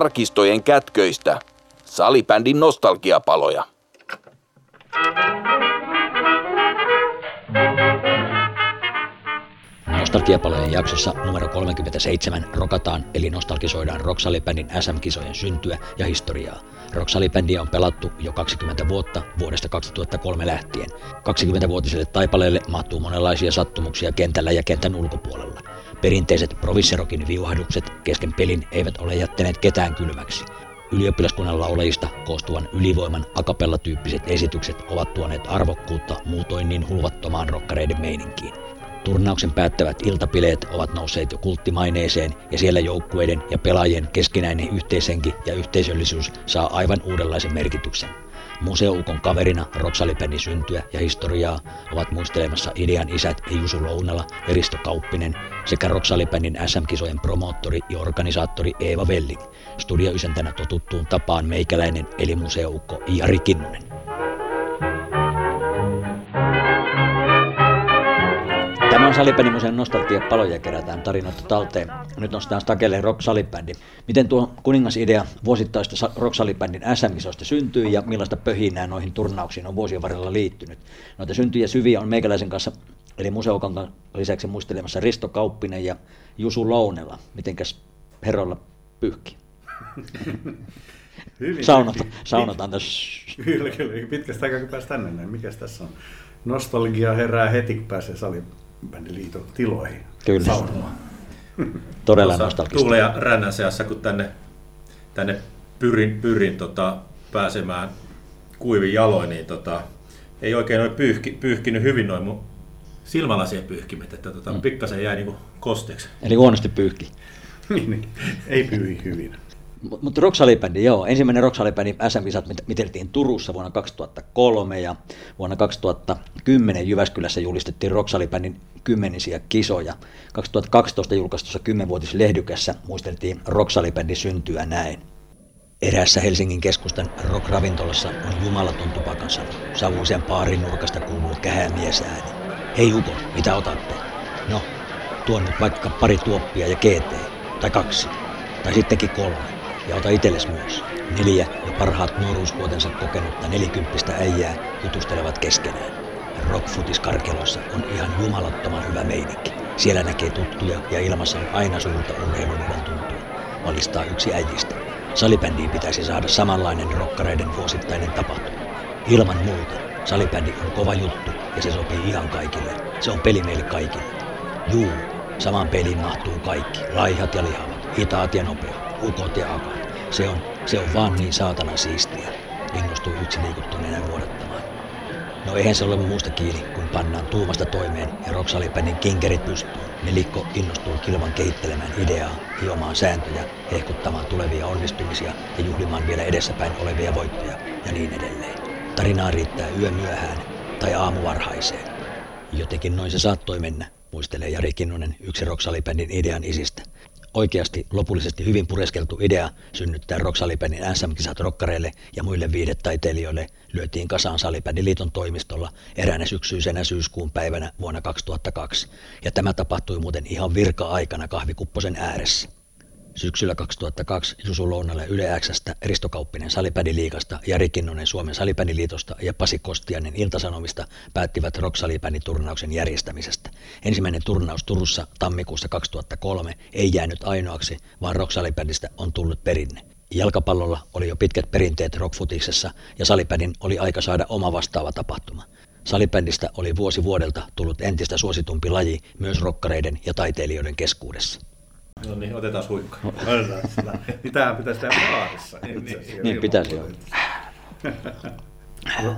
arkistojen kätköistä. Salibändin nostalgiapaloja. Nostalgiapalojen jaksossa numero 37 rokataan eli nostalgisoidaan Rocksalibändin SM-kisojen syntyä ja historiaa. Rocksalibändiä on pelattu jo 20 vuotta vuodesta 2003 lähtien. 20-vuotiselle taipaleelle mahtuu monenlaisia sattumuksia kentällä ja kentän ulkopuolella. Perinteiset provisserokin viuhahdukset kesken pelin eivät ole jättäneet ketään kylmäksi. Ylioppilaskunnan laulajista koostuvan ylivoiman akapella-tyyppiset esitykset ovat tuoneet arvokkuutta muutoin niin hulvattomaan rokkareiden meininkiin. Turnauksen päättävät iltapileet ovat nousseet jo kulttimaineeseen ja siellä joukkueiden ja pelaajien keskinäinen yhteishenki ja yhteisöllisyys saa aivan uudenlaisen merkityksen. Museoukon kaverina Roksalipennin syntyä ja historiaa ovat muistelemassa idean isät Jusu Lounala ja Risto Kauppinen sekä Roksalipennin SM-kisojen promoottori ja organisaattori Eeva Velling. Studioisäntänä totuttuun tapaan meikäläinen eli museoukko Jari Kinnunen. Tämä on Salibändimuseon nostalgia paloja kerätään tarinoita talteen. Nyt nostetaan Stakelle rock salibändi. Miten tuo kuningasidea vuosittaista rock salibändin SM-kisoista syntyy ja millaista pöhinää noihin turnauksiin on vuosien varrella liittynyt? Noita syntyjä syviä on meikäläisen kanssa, eli museokan lisäksi muistelemassa Risto Kauppinen ja Jusu Lounela. Mitenkäs herroilla pyyhki? Hyvin, Saunata, saunataan tässä. Kyllä, kyllä. Pitkästä aikaa kun pääsi tänne näin. Mikäs tässä on? Nostalgia herää heti, kun pääsee salibändiliiton tiloihin Kyllä. saunomaan. Todella nostalgista. Tuule ja Rännän seassa, kun tänne, tänne pyrin, pyrin tota, pääsemään kuivin jaloin, niin tota, ei oikein ole pyyhki, pyyhkinyt hyvin noin mun silmälasien pyyhkimet, että tota, mm. pikkasen jäi niinku kosteeksi. Eli huonosti pyyhki. niin, niin. Ei pyyhi hyvin. Mutta Salibändi, joo. Ensimmäinen Rock Salibändin SM-kisat mit- miteltiin Turussa vuonna 2003 ja vuonna 2010 Jyväskylässä julistettiin Rock Salibändin kymmenisiä kisoja. 2012 julkaistussa kymmenvuotisessa lehdykässä muisteltiin Rock Salibändin syntyä näin. Eräässä Helsingin keskustan rock-ravintolassa on jumalaton tupakan savu. Savuisen paarin nurkasta kuuluu kähä miesääni. Hei Uko, mitä otatte? No, tuon nyt vaikka pari tuoppia ja GT. Tai kaksi. Tai sittenkin kolme. Ja ota itsellesi myös. Neljä ja parhaat nuoruusvuotensa kokenutta nelikymppistä äijää jutustelevat keskenään. Rockfutis Karkelossa on ihan jumalattoman hyvä meininki. Siellä näkee tuttuja ja ilmassa on aina suurta urheiluluvan tuntua. Valistaa yksi äijistä. Salibändiin pitäisi saada samanlainen rokkareiden vuosittainen tapahtuma. Ilman muuta. Salibändi on kova juttu ja se sopii ihan kaikille. Se on peli meille kaikille. Juu, saman peliin mahtuu kaikki. Laihat ja lihavat, hitaat ja nopeat, ukot ja. Se on, se on vaan niin saatana siistiä. Innostui yksi liikuttuneena vuodattamaan. No eihän se ole muusta kiinni, kun pannaan tuumasta toimeen ja Roksalipänin kinkerit pystyy. Nelikko innostuu kilvan kehittelemään ideaa, hiomaan sääntöjä, hehkuttamaan tulevia onnistumisia ja juhlimaan vielä edessäpäin olevia voittoja ja niin edelleen. Tarinaa riittää yö myöhään tai aamu varhaiseen. Jotenkin noin se saattoi mennä, muistelee Jari Kinnunen yksi Roksalipänin idean isistä. Oikeasti lopullisesti hyvin pureskeltu idea synnyttää Roksalipänin SM-kisat rokkareille ja muille viidetaiteilijoille lyötiin kasaan Salibändin liiton toimistolla eräänä syksyisenä syyskuun päivänä vuonna 2002. Ja tämä tapahtui muuten ihan virka-aikana kahvikupposen ääressä. Syksyllä 2002 Jusu Lounalle Yle Xstä, Risto Kauppinen Salibändiliigasta, Jari Kinnunen Suomen Salibändiliitosta ja Pasi Kostiainen Iltasanomista päättivät rock turnauksen järjestämisestä. Ensimmäinen turnaus Turussa tammikuussa 2003 ei jäänyt ainoaksi, vaan rock on tullut perinne. Jalkapallolla oli jo pitkät perinteet rockfutiksessa ja salibändin oli aika saada oma vastaava tapahtuma. Salibändistä oli vuosi vuodelta tullut entistä suositumpi laji myös rokkareiden ja taiteilijoiden keskuudessa. No niin, otetaan huikka. Otetaan sitä. Niin tämähän pitäisi tehdä baarissa. itse asiassa. Niin pitäisi joo.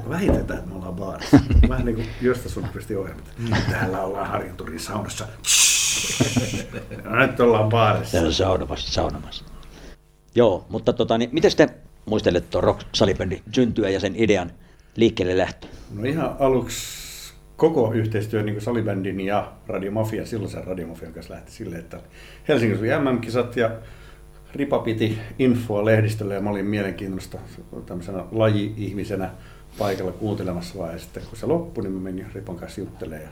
Väitetään, että me ollaan baarissa. Vähän niin kuin Josta Sundqvistin ohjelmat. Täällä ollaan Harjanturin saunassa. No, nyt ollaan baarissa. Täällä saunomassa, saunomassa. Joo, mutta tota, niin, miten te muistelette tuon rock salibändin syntyä ja sen idean liikkeelle lähtö? No ihan aluksi koko yhteistyö niin Salibändin ja Radiomafia, silloisen Radiomafian kanssa lähti silleen, että Helsingissä oli MM-kisat ja Ripa piti infoa lehdistölle ja mä olin mielenkiintoista tämmöisenä laji-ihmisenä paikalla kuuntelemassa vaan. Ja sitten kun se loppui, niin mä menin Ripan kanssa juttelemaan ja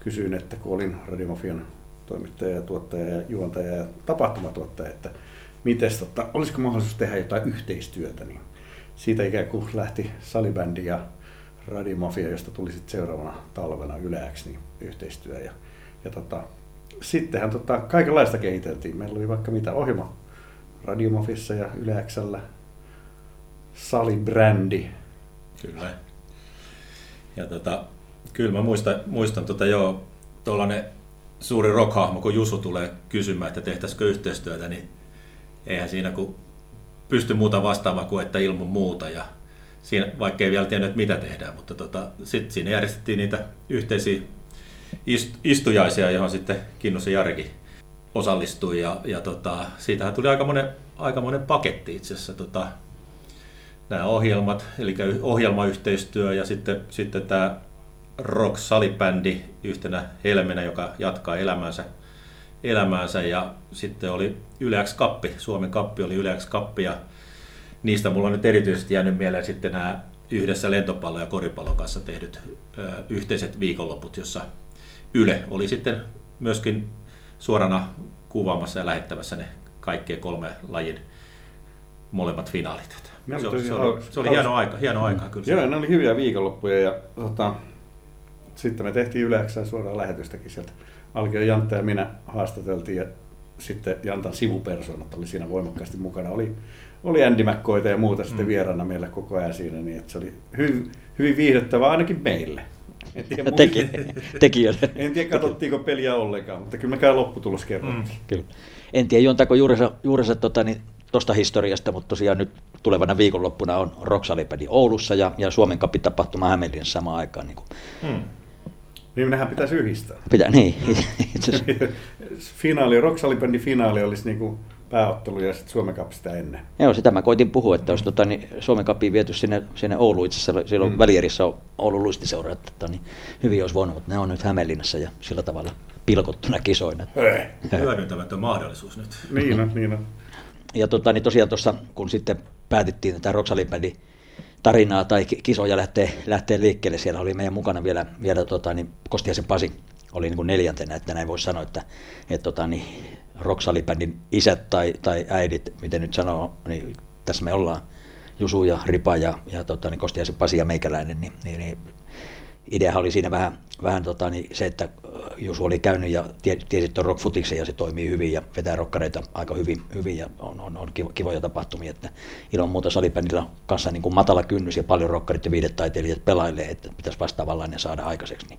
kysyin, että kun olin Radiomafian toimittaja ja tuottaja ja juontaja ja tapahtumatuottaja, että mites, tota, olisiko mahdollisuus tehdä jotain yhteistyötä, niin siitä ikään kuin lähti salibändi ja Radiomafia, josta tuli sitten seuraavana talvena yleäksi niin yhteistyö. Ja, ja tota, sittenhän tota, kaikenlaista kehiteltiin. Meillä oli vaikka mitä ohjelma Radiomafissa ja Yleäksellä, salibrändi. Kyllä. Ja tota, kyllä mä muistan, muistan tota, joo, tuollainen suuri rockhahmo, kun Jusu tulee kysymään, että tehtäisikö yhteistyötä, niin eihän siinä kun pysty muuta vastaamaan kuin että ilman muuta. Ja siinä, vaikka ei vielä tiennyt, mitä tehdään, mutta tota, sitten siinä järjestettiin niitä yhteisiä ist, istujaisia, johon sitten Kinnus ja Jarikin osallistui. Ja, ja tota, siitähän tuli aikamoinen, aikamoinen paketti itse asiassa. Tota, nämä ohjelmat, eli ohjelmayhteistyö ja sitten, sitten tämä rock salibändi yhtenä helmenä, joka jatkaa elämäänsä, elämäänsä ja sitten oli Yleäks Kappi, Suomen Kappi oli Yleäks Kappi ja niistä mulla on nyt erityisesti jäänyt mieleen sitten nämä yhdessä lentopallo- ja koripallon kanssa tehdyt ö, yhteiset viikonloput, jossa Yle oli sitten myöskin suorana kuvaamassa ja lähettämässä ne kaikkien kolme lajin molemmat finaalit. Se, se, oli, se oli, se oli hieno aika, hieno aika kyllä. Joo, ne oli hyviä viikonloppuja ja tota, sitten me tehtiin yleensä suoraan lähetystäkin sieltä. Alkio Jantta ja minä haastateltiin ja sitten Jantan sivupersonat oli siinä voimakkaasti mukana. Oli, oli Andy McCoyta ja muuta sitten mm. vieraana meillä koko ajan siinä, niin että se oli hyvin, hyvin viihdyttävää ainakin meille. En tiedä, Teki, tekijöille. En tiedä, katsottiinko peliä ollenkaan, mutta kyllä me käy lopputulos kerrottiin. Mm. Kyllä. En tiedä, juontaako juurensa, juurensa tota, niin, tuosta historiasta, mutta tosiaan nyt tulevana viikonloppuna on Roksalipädi Oulussa ja, ja Suomen kappi tapahtuma Hämeenlinnassa samaan aikaan. Niin kuin. Hmm. Niin nehän pitäisi yhdistää. Pitää, niin. finaali, Roksalipändi finaali olisi niin kuin pääottelu ja sitten Suomen Cup sitä ennen. Joo, sitä mä koitin puhua, että olisi tota, niin Suomen Cupiin viety sinne, sinne Ouluun. Itse asiassa silloin mm. välierissä on Oulun luistiseura, että tota, niin hyvin olisi voinut, mutta ne on nyt Hämeenlinnassa ja sillä tavalla pilkottuna kisoina. Hyödyntämätön mahdollisuus nyt. niin on, niin on. Ja tota, niin tosiaan tuossa, kun sitten päätettiin tätä Roksalipändi tarinaa tai kisoja lähtee, lähtee liikkeelle. Siellä oli meidän mukana vielä, vielä tota, niin Kostiasen Pasi oli niin kuin neljäntenä, että näin voisi sanoa, että, että tota, niin rocksalibändin isät tai, tai äidit, miten nyt sanoo, niin tässä me ollaan, Jusu ja Ripa ja, ja tota, niin Kostiaisen Pasi ja meikäläinen, niin, niin, niin ideahan oli siinä vähän, vähän tota, niin se, että Jusu oli käynyt ja tiesi tuon rockfutiksen ja se toimii hyvin ja vetää rokkareita aika hyvin, hyvin ja on, on, on kivoja tapahtumia, että ilman muuta salibändillä kanssa niin kuin matala kynnys ja paljon rokkarit ja viidetaiteilijat pelailee, että pitäisi vastaavanlainen saada aikaiseksi. Niin.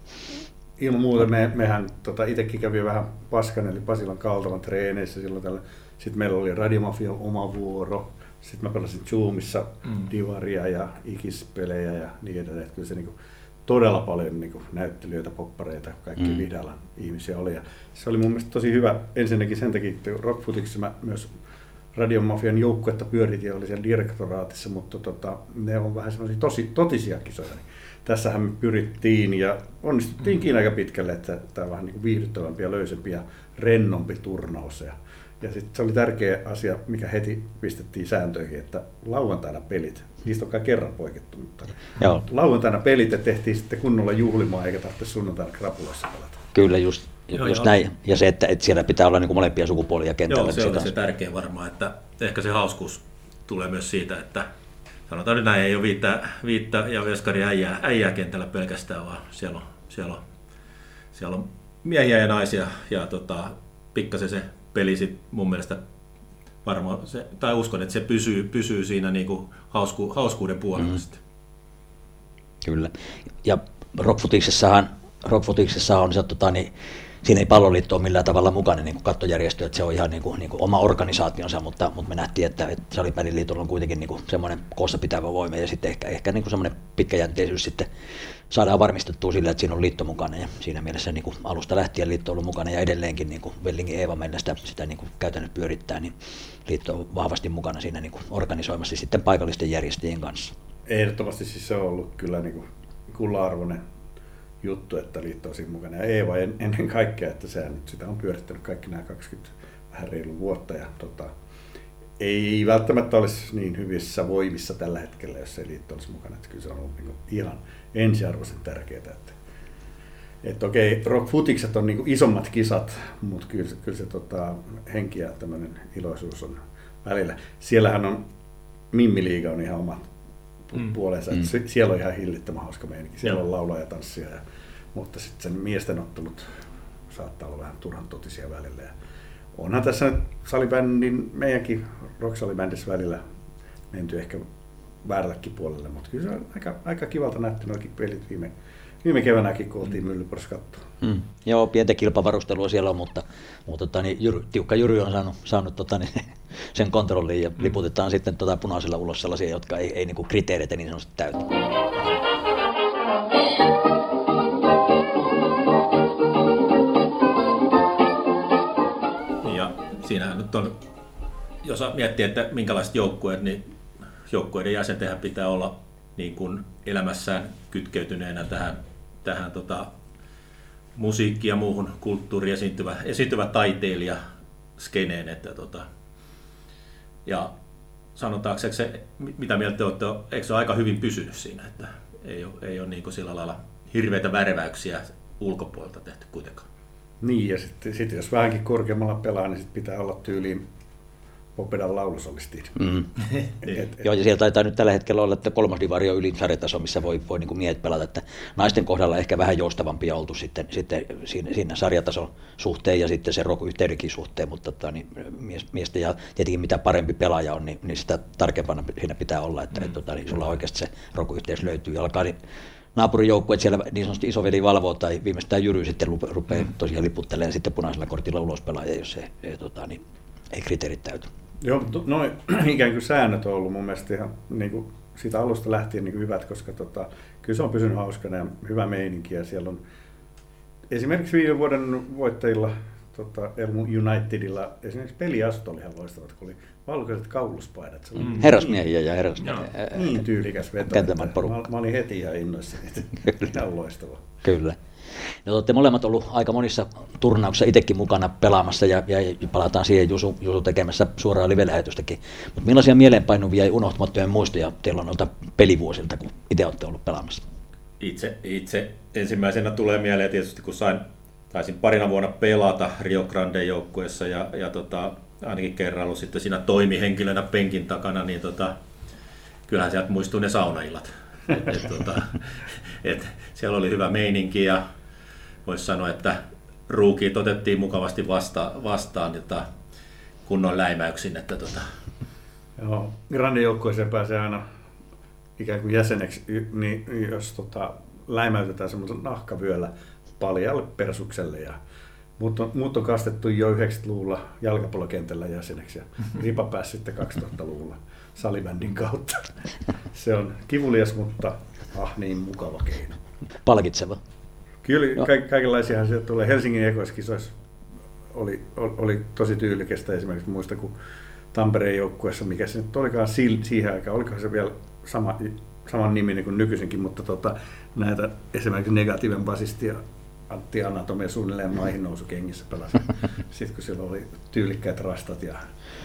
Ilman muuta me, mehän tota, itsekin kävi vähän paskan eli Pasilan kaltavan treeneissä silloin tällä. Sitten meillä oli Radiomafian oma vuoro, sitten mä pelasin Zoomissa mm. Divaria ja Ikispelejä ja niin edelleen. Että kyllä se niin kuin, todella paljon niin kuin, näyttelijöitä, poppareita, kaikki mm. Vidalan ihmisiä oli. Ja se oli mun mielestä tosi hyvä. Ensinnäkin sen takia, että Rockfootiksi mä myös Radiomafian joukkuetta pyöritin ja oli siellä direktoraatissa, mutta tota, ne on vähän semmoisia tosi, totisia kisoja. Niin tässähän me pyrittiin ja onnistuttiinkin mm. aika pitkälle, että tämä on vähän niin viihdyttävämpi ja löysempi ja rennompi turnaus. Ja, ja sitten se oli tärkeä asia, mikä heti pistettiin sääntöihin, että lauantaina pelit, niistä on kai kerran poikettu, mutta Joo. lauantaina pelit ja tehtiin sitten kunnolla juhlimaa eikä tarvitse sunnuntaina krapulassa pelata. Kyllä, just, Joo, just näin. Ja se, että, että siellä pitää olla niin kuin molempia sukupuolia kentällä. Joo, se on se tärkeä varmaan, että ehkä se hauskuus tulee myös siitä, että sanotaan nyt näin, ei ole viittä, viittä ja veskari äijää, äijää kentällä pelkästään, vaan siellä on, siellä on, siellä on miehiä ja naisia ja tota, pikkasen se peli sit mun mielestä varmaan, se, tai uskon, että se pysyy, pysyy siinä niin kuin hausku, hauskuuden puolella mm. sitten. Kyllä. Ja rockfutiksessahan, rockfutiksessahan on se, tota, niin, siinä ei palloliitto ole millään tavalla mukana niin kuin kattojärjestö, että se on ihan niin kuin, niin kuin oma organisaationsa, mutta, mutta me nähtiin, että, että salipäliliitolla on kuitenkin niin semmoinen koossa pitävä voima ja sitten ehkä, ehkä niin semmoinen pitkäjänteisyys sitten saadaan varmistettua sillä, että siinä on liitto mukana ja siinä mielessä niin kuin alusta lähtien liitto on ollut mukana ja edelleenkin niin kuin Vellingin Eeva meillä sitä, sitä niin kuin käytännössä pyörittää, niin liitto on vahvasti mukana siinä niin kuin organisoimassa sitten paikallisten järjestäjien kanssa. Ehdottomasti siis se on ollut kyllä niin kuin kulla-arvoinen juttu, että liitto on siinä mukana. Ja Eeva en, ennen kaikkea, että sehän nyt sitä on pyörittänyt kaikki nämä 20 vähän reilu vuotta. Ja tota, ei välttämättä olisi niin hyvissä voimissa tällä hetkellä, jos se liitto olisi mukana. Että kyllä se on ollut niin ihan ensiarvoisen tärkeää. Että, että okei, rock futikset on niin isommat kisat, mutta kyllä, kyllä se tota, henki ja tämmöinen iloisuus on välillä. Siellähän on Mimmiliiga on ihan oma mm. puolensa. Mm. Siellä on ihan hillittömän hauska meininki. Siellä Joo. on laulaa ja tanssia, ja, mutta sitten sen miesten ottelut saattaa olla vähän turhan totisia välillä. Ja onhan tässä nyt salibändin, meidänkin rock välillä menty ehkä väärällekin puolelle, mutta kyllä se on aika, aika kivalta näytti noikin pelit viime, viime keväänäkin, kun oltiin mm. Mm. Joo, pientä kilpavarustelua siellä on, mutta, mutta tota, niin, jyry, tiukka Jyry on saanut, saanut tota, niin, sen kontrolliin ja mm. liputetaan sitten tota, punaisella ulos sellaisia, jotka ei, ei niin kuin kriteereitä niin sanotusti täytä. Siinähän nyt on, jos miettii, että minkälaiset joukkueet, niin joukkueiden jäsentehän pitää olla niin kuin elämässään kytkeytyneenä tähän, tähän tota, musiikki- ja muuhun kulttuuriin esiintyvä, esiintyvä taiteilija skeneen. Että, tota, ja sanotaanko se, mitä mieltä olette, eikö se ole aika hyvin pysynyt siinä, että ei ole, ei ole niin kuin sillä lailla hirveitä värväyksiä ulkopuolelta tehty kuitenkaan. Niin, ja sitten sit jos vähänkin korkeammalla pelaa, niin sit pitää olla tyyliin Popedan laulusolistiin. Mm. et, et, Joo, ja siellä taitaa nyt tällä hetkellä olla, että kolmas divari on ylin sarjataso, missä voi, voi niin miehet pelata, että naisten kohdalla ehkä vähän joustavampia oltu sitten, sitten siinä, siinä sarjatason suhteen ja sitten se yhteydenkin suhteen, mutta tota, niin, mies, miestä ja tietenkin mitä parempi pelaaja on, niin, niin sitä tarkempana siinä pitää olla, että mm. et, tota, niin sulla oikeasti se rokuyhteys löytyy ja alkaa niin, naapurijoukkueet siellä niin sanotusti isoveli valvoo tai viimeistään Jyry sitten rupeaa mm. tosiaan liputtelemaan sitten punaisella kortilla ulos pelaaja, jos se ei, tota, niin, ei kriteerit täyty. Joo, noin ikään kuin säännöt on ollut mun mielestä ihan niin kuin siitä alusta lähtien niin kuin hyvät, koska tota, kyllä se on pysynyt hauskana ja hyvä meininki. Ja siellä on esimerkiksi viime vuoden voittajilla tota, Elmu Unitedilla esimerkiksi peliasut oli ihan loistavat, kun oli valkoiset kauluspaidat. Mm. Herrasmiehiä ja herrasmiehiä. Niin tyylikäs veto. Mä, mä, olin heti ihan innoissani, että ihan loistava. Kyllä. No, olette molemmat ollut aika monissa turnauksissa itsekin mukana pelaamassa ja, ja palataan siihen Jusu, Jusu tekemässä suoraa live-lähetystäkin. Mutta millaisia mieleenpainuvia ja unohtumattomia muistoja teillä on noilta pelivuosilta, kun itse olette ollut pelaamassa? Itse, itse ensimmäisenä tulee mieleen tietysti, kun sain, taisin parina vuonna pelata Rio Grande joukkueessa ja, ja tota, ainakin kerran ollut sitten siinä toimihenkilönä penkin takana, niin tota, kyllähän sieltä muistuu ne saunaillat. Et, et, tota, et, siellä oli hyvä meininki ja voisi sanoa, että ruukiit otettiin mukavasti vasta, vastaan jota kunnon läimäyksin. Että tota. Joo, Grande joukkueeseen pääsee aina ikään kuin jäseneksi, niin jos tota, läimäytetään semmoisen nahkavyöllä paljalle persukselle ja Muut on, muut on kastettu jo 90-luvulla jalkapallokentällä jäseneksi ja Ripa pääsi sitten 2000-luvulla salibändin kautta. Se on kivulias, mutta ah niin mukava keino. Palkitseva. Kyllä, no. ka- kaikenlaisia sieltä tulee. Helsingin ekoiskisoissa oli, oli tosi tyylikästä esimerkiksi muista kuin Tampereen joukkueessa, mikä se nyt olikaan siihen aikaan, olikohan se vielä sama, saman niminen kuin nykyisinkin, mutta tota, näitä esimerkiksi negatiivinen basistia Antti Anatomia suunnilleen maihin nousu kengissä pelasi. Sitten kun siellä oli tyylikkäät rastat ja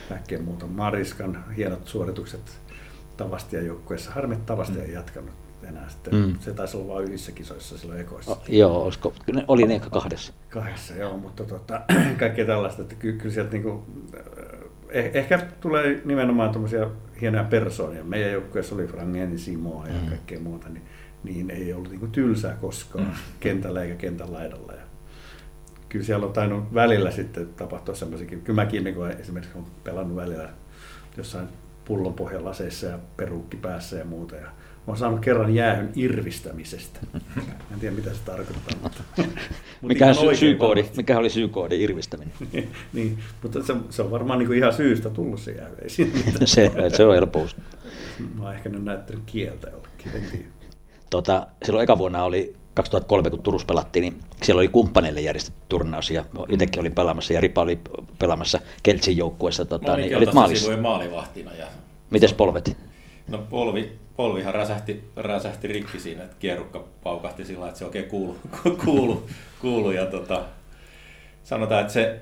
kaikkea muuta. Mariskan hienot suoritukset Tavastia joukkueessa. Harmi, että Tavastia ei jatkanut enää sitten. Mm. Se taisi olla vain yhdessä kisoissa silloin ekoissa. Oh, joo, olisiko, ne oli ne ehkä kahdessa. Kahdessa, joo, mutta tota, kaikkea tällaista, että ky- kyllä sieltä niinku, eh, ehkä tulee nimenomaan tuommoisia hienoja persoonia. Meidän joukkueessa oli Frangeni, Simoa ja mm. kaikkea muuta, niin, niin ei ollut niinku tylsää koskaan mm. kentällä eikä kentän laidalla. Ja kyllä siellä on tainnut välillä sitten tapahtua semmoisiakin. Kyllä mäkin niin esimerkiksi olen pelannut välillä jossain pullonpohjalaseissa ja peruukki päässä ja muuta. Ja olen saanut kerran jäähyn irvistämisestä. En tiedä mitä se tarkoittaa. Mutta, mikä, sy- syy-koodi, mikä oli syykoodi irvistäminen? niin, niin, mutta se, se, on varmaan niin kuin ihan syystä tullut se jäähy. Se, se on helpous. Mä oon ehkä nyt näyttänyt kieltä jollekin, en tiedä. Tota, silloin eka vuonna oli 2003, kun Turussa pelattiin, niin siellä oli kumppaneille järjestetty turnaus ja itsekin olin pelaamassa ja Ripa oli pelaamassa Keltsin joukkueessa. Tota, niin olit maalissa. maalivahtina. Ja... Mites polvet? No polvi, polvihan räsähti, räsähti rikki siinä, että kierrukka paukahti sillä että se oikein kuulu, kuulu, kuulu ja tota, sanotaan, että se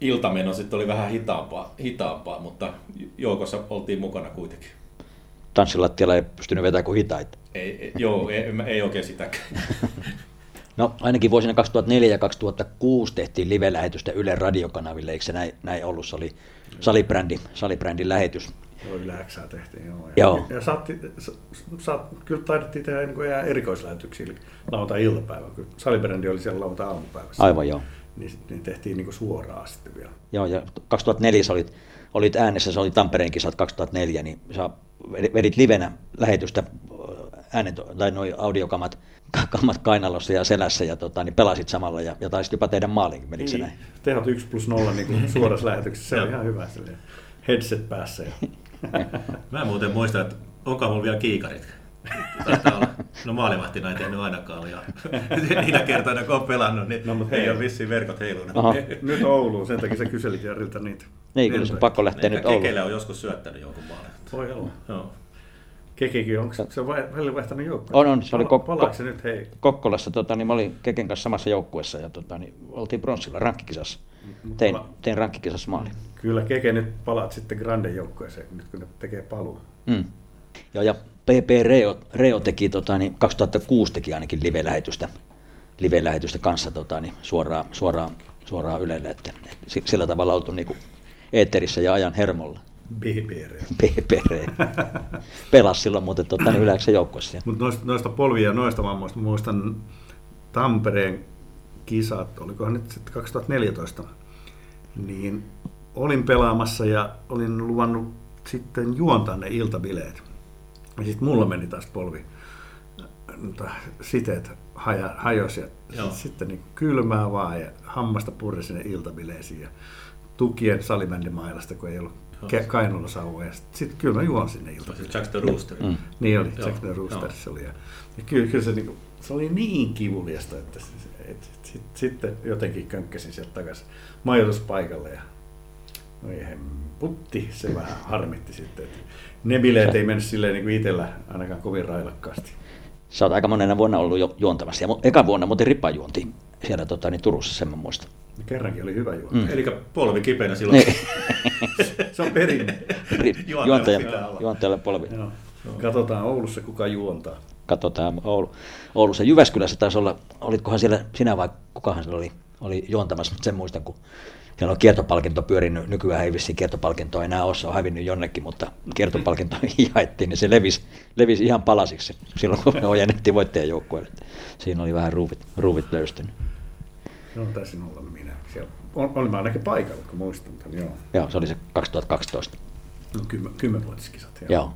iltameno sitten oli vähän hitaampaa, hitaampaa, mutta joukossa oltiin mukana kuitenkin. Tanssilattialla ei pystynyt vetämään kuin hitaita. Ei, ei, joo, ei, ei oikein sitäkään. No ainakin vuosina 2004 ja 2006 tehtiin live-lähetystä Yle radiokanaville, eikö se näin, näin ollut? Se oli salibrändi, salibrändin lähetys. Joo, Yle Xää tehtiin, joo. Joo. Ja saatti, sa, sa, kyllä taidettiin tehdä niin kuin ihan erikoislähetyksiä lauantai-iltapäivä, kun salibrändi oli siellä lauantai-aamupäivässä. Aivan joo. Niin, niin tehtiin niin kuin suoraan sitten vielä. Joo, ja 2004 sä olit, olit äänessä, se oli Tampereen kisat 2004, niin sä vedit livenä lähetystä äänet, tai noin audiokamat kammat kainalossa ja selässä ja tota, niin pelasit samalla ja, ja taisit jopa tehdä maalin, menikö se Niin, näin? tehot 1 plus 0 niin kuin suorassa lähetyksessä, se on ihan hyvä. Silleen. Headset päässä. Mä en muuten muista, että onko mulla vielä kiikarit. Taitaa olla. No maalivahtina ei tehnyt ainakaan. Ja niinä kertoina kun on pelannut, niin No, no, mut ei hei. ole vissiin verkot heilunut. Aha. Nyt Ouluun, sen takia sä kyselit Jarilta niitä. Niin, kyllä se on pakko lähteä nyt Ouluun. Kekele on joskus syöttänyt jonkun maalin. Voi olla. Joo. Kekikin, onko se on vai- välillä vaihtanut joukkoa? On, on, se oli Pala- ko- Palaako ko- se nyt hei? Kokkolassa, tota, niin mä olin Keken kanssa samassa joukkueessa ja tota, niin oltiin pronssilla rankkikisassa. Tein, tein rankkikisassa maali. Kyllä Keke nyt palaat sitten Granden joukkueeseen, nyt kun ne tekee paluu. Mm. Joo, ja PP Reo, Reo teki, tota, niin 2006 teki ainakin live-lähetystä, live-lähetystä kanssa tota, niin suoraan, suoraan, suoraan Ylelle, että, että si- sillä tavalla oltu niin kuin eetterissä ja ajan hermolla. BBR. PP Reo. Pelasi silloin muuten tota, niin yleensä joukkueessa. Mutta noista, noista polvia ja noista vammoista muistan Tampereen kisat, olikohan nyt sitten 2014, niin olin pelaamassa ja olin luvannut sitten juontaa ne iltabileet. Ja sitten mulla meni taas polvi tota, siteet haja, hajosi ja Joo. sit, sitten niin kylmää vaan ja hammasta purri sinne iltabileisiin ja tukien salibändimailasta, kun ei ollut ke- kainulla sauvoja. Sitten sit kyllä mä juon sinne iltabileisiin. Se Jack the Rooster. Mm. Niin oli, Joo, Jack the Rooster se oli. Ja, ja kyllä, kyllä se, niin kuin, se oli niin kivuliasta, että et, et, sit, sitten jotenkin könkkäsin sieltä takaisin majoituspaikalle ja Oi putti, se vähän harmitti sitten. Että ne bileet ei mennyt silleen niin kuin itsellä ainakaan kovin railakkaasti. Sä oot aika monena vuonna ollut jo juontamassa. Ja eka vuonna muuten Ripa juonti siellä tota, niin Turussa, sen mä muistan. Ja kerrankin oli hyvä juonta. Mm. Eli polvi kipeänä silloin. Niin. Se on perinne. Juontajalla Juontaja, pitää olla. juontajalle polvi. Joo. Katsotaan Oulussa, kuka juontaa. Katsotaan Oulu, Oulussa. Jyväskylässä taisi olla, olitkohan siellä sinä vai kukahan siellä oli, oli juontamassa, mutta sen muistan, kun siellä on kiertopalkinto pyörinyt, nykyään ei vissiin kiertopalkintoa enää ole, se on hävinnyt jonnekin, mutta kiertopalkinto jaettiin, niin se levisi, levisi ihan palasiksi silloin, kun me ojennettiin voittajajoukkueelle. Siinä oli vähän ruuvit, ruuvit löystynyt. No, taisin olla minä. Siellä ol- olin ainakin paikalla, kun muistan tämän. Joo. Joo, se oli se 2012. No, kymmen, kymmenvuotiskisat. Joo.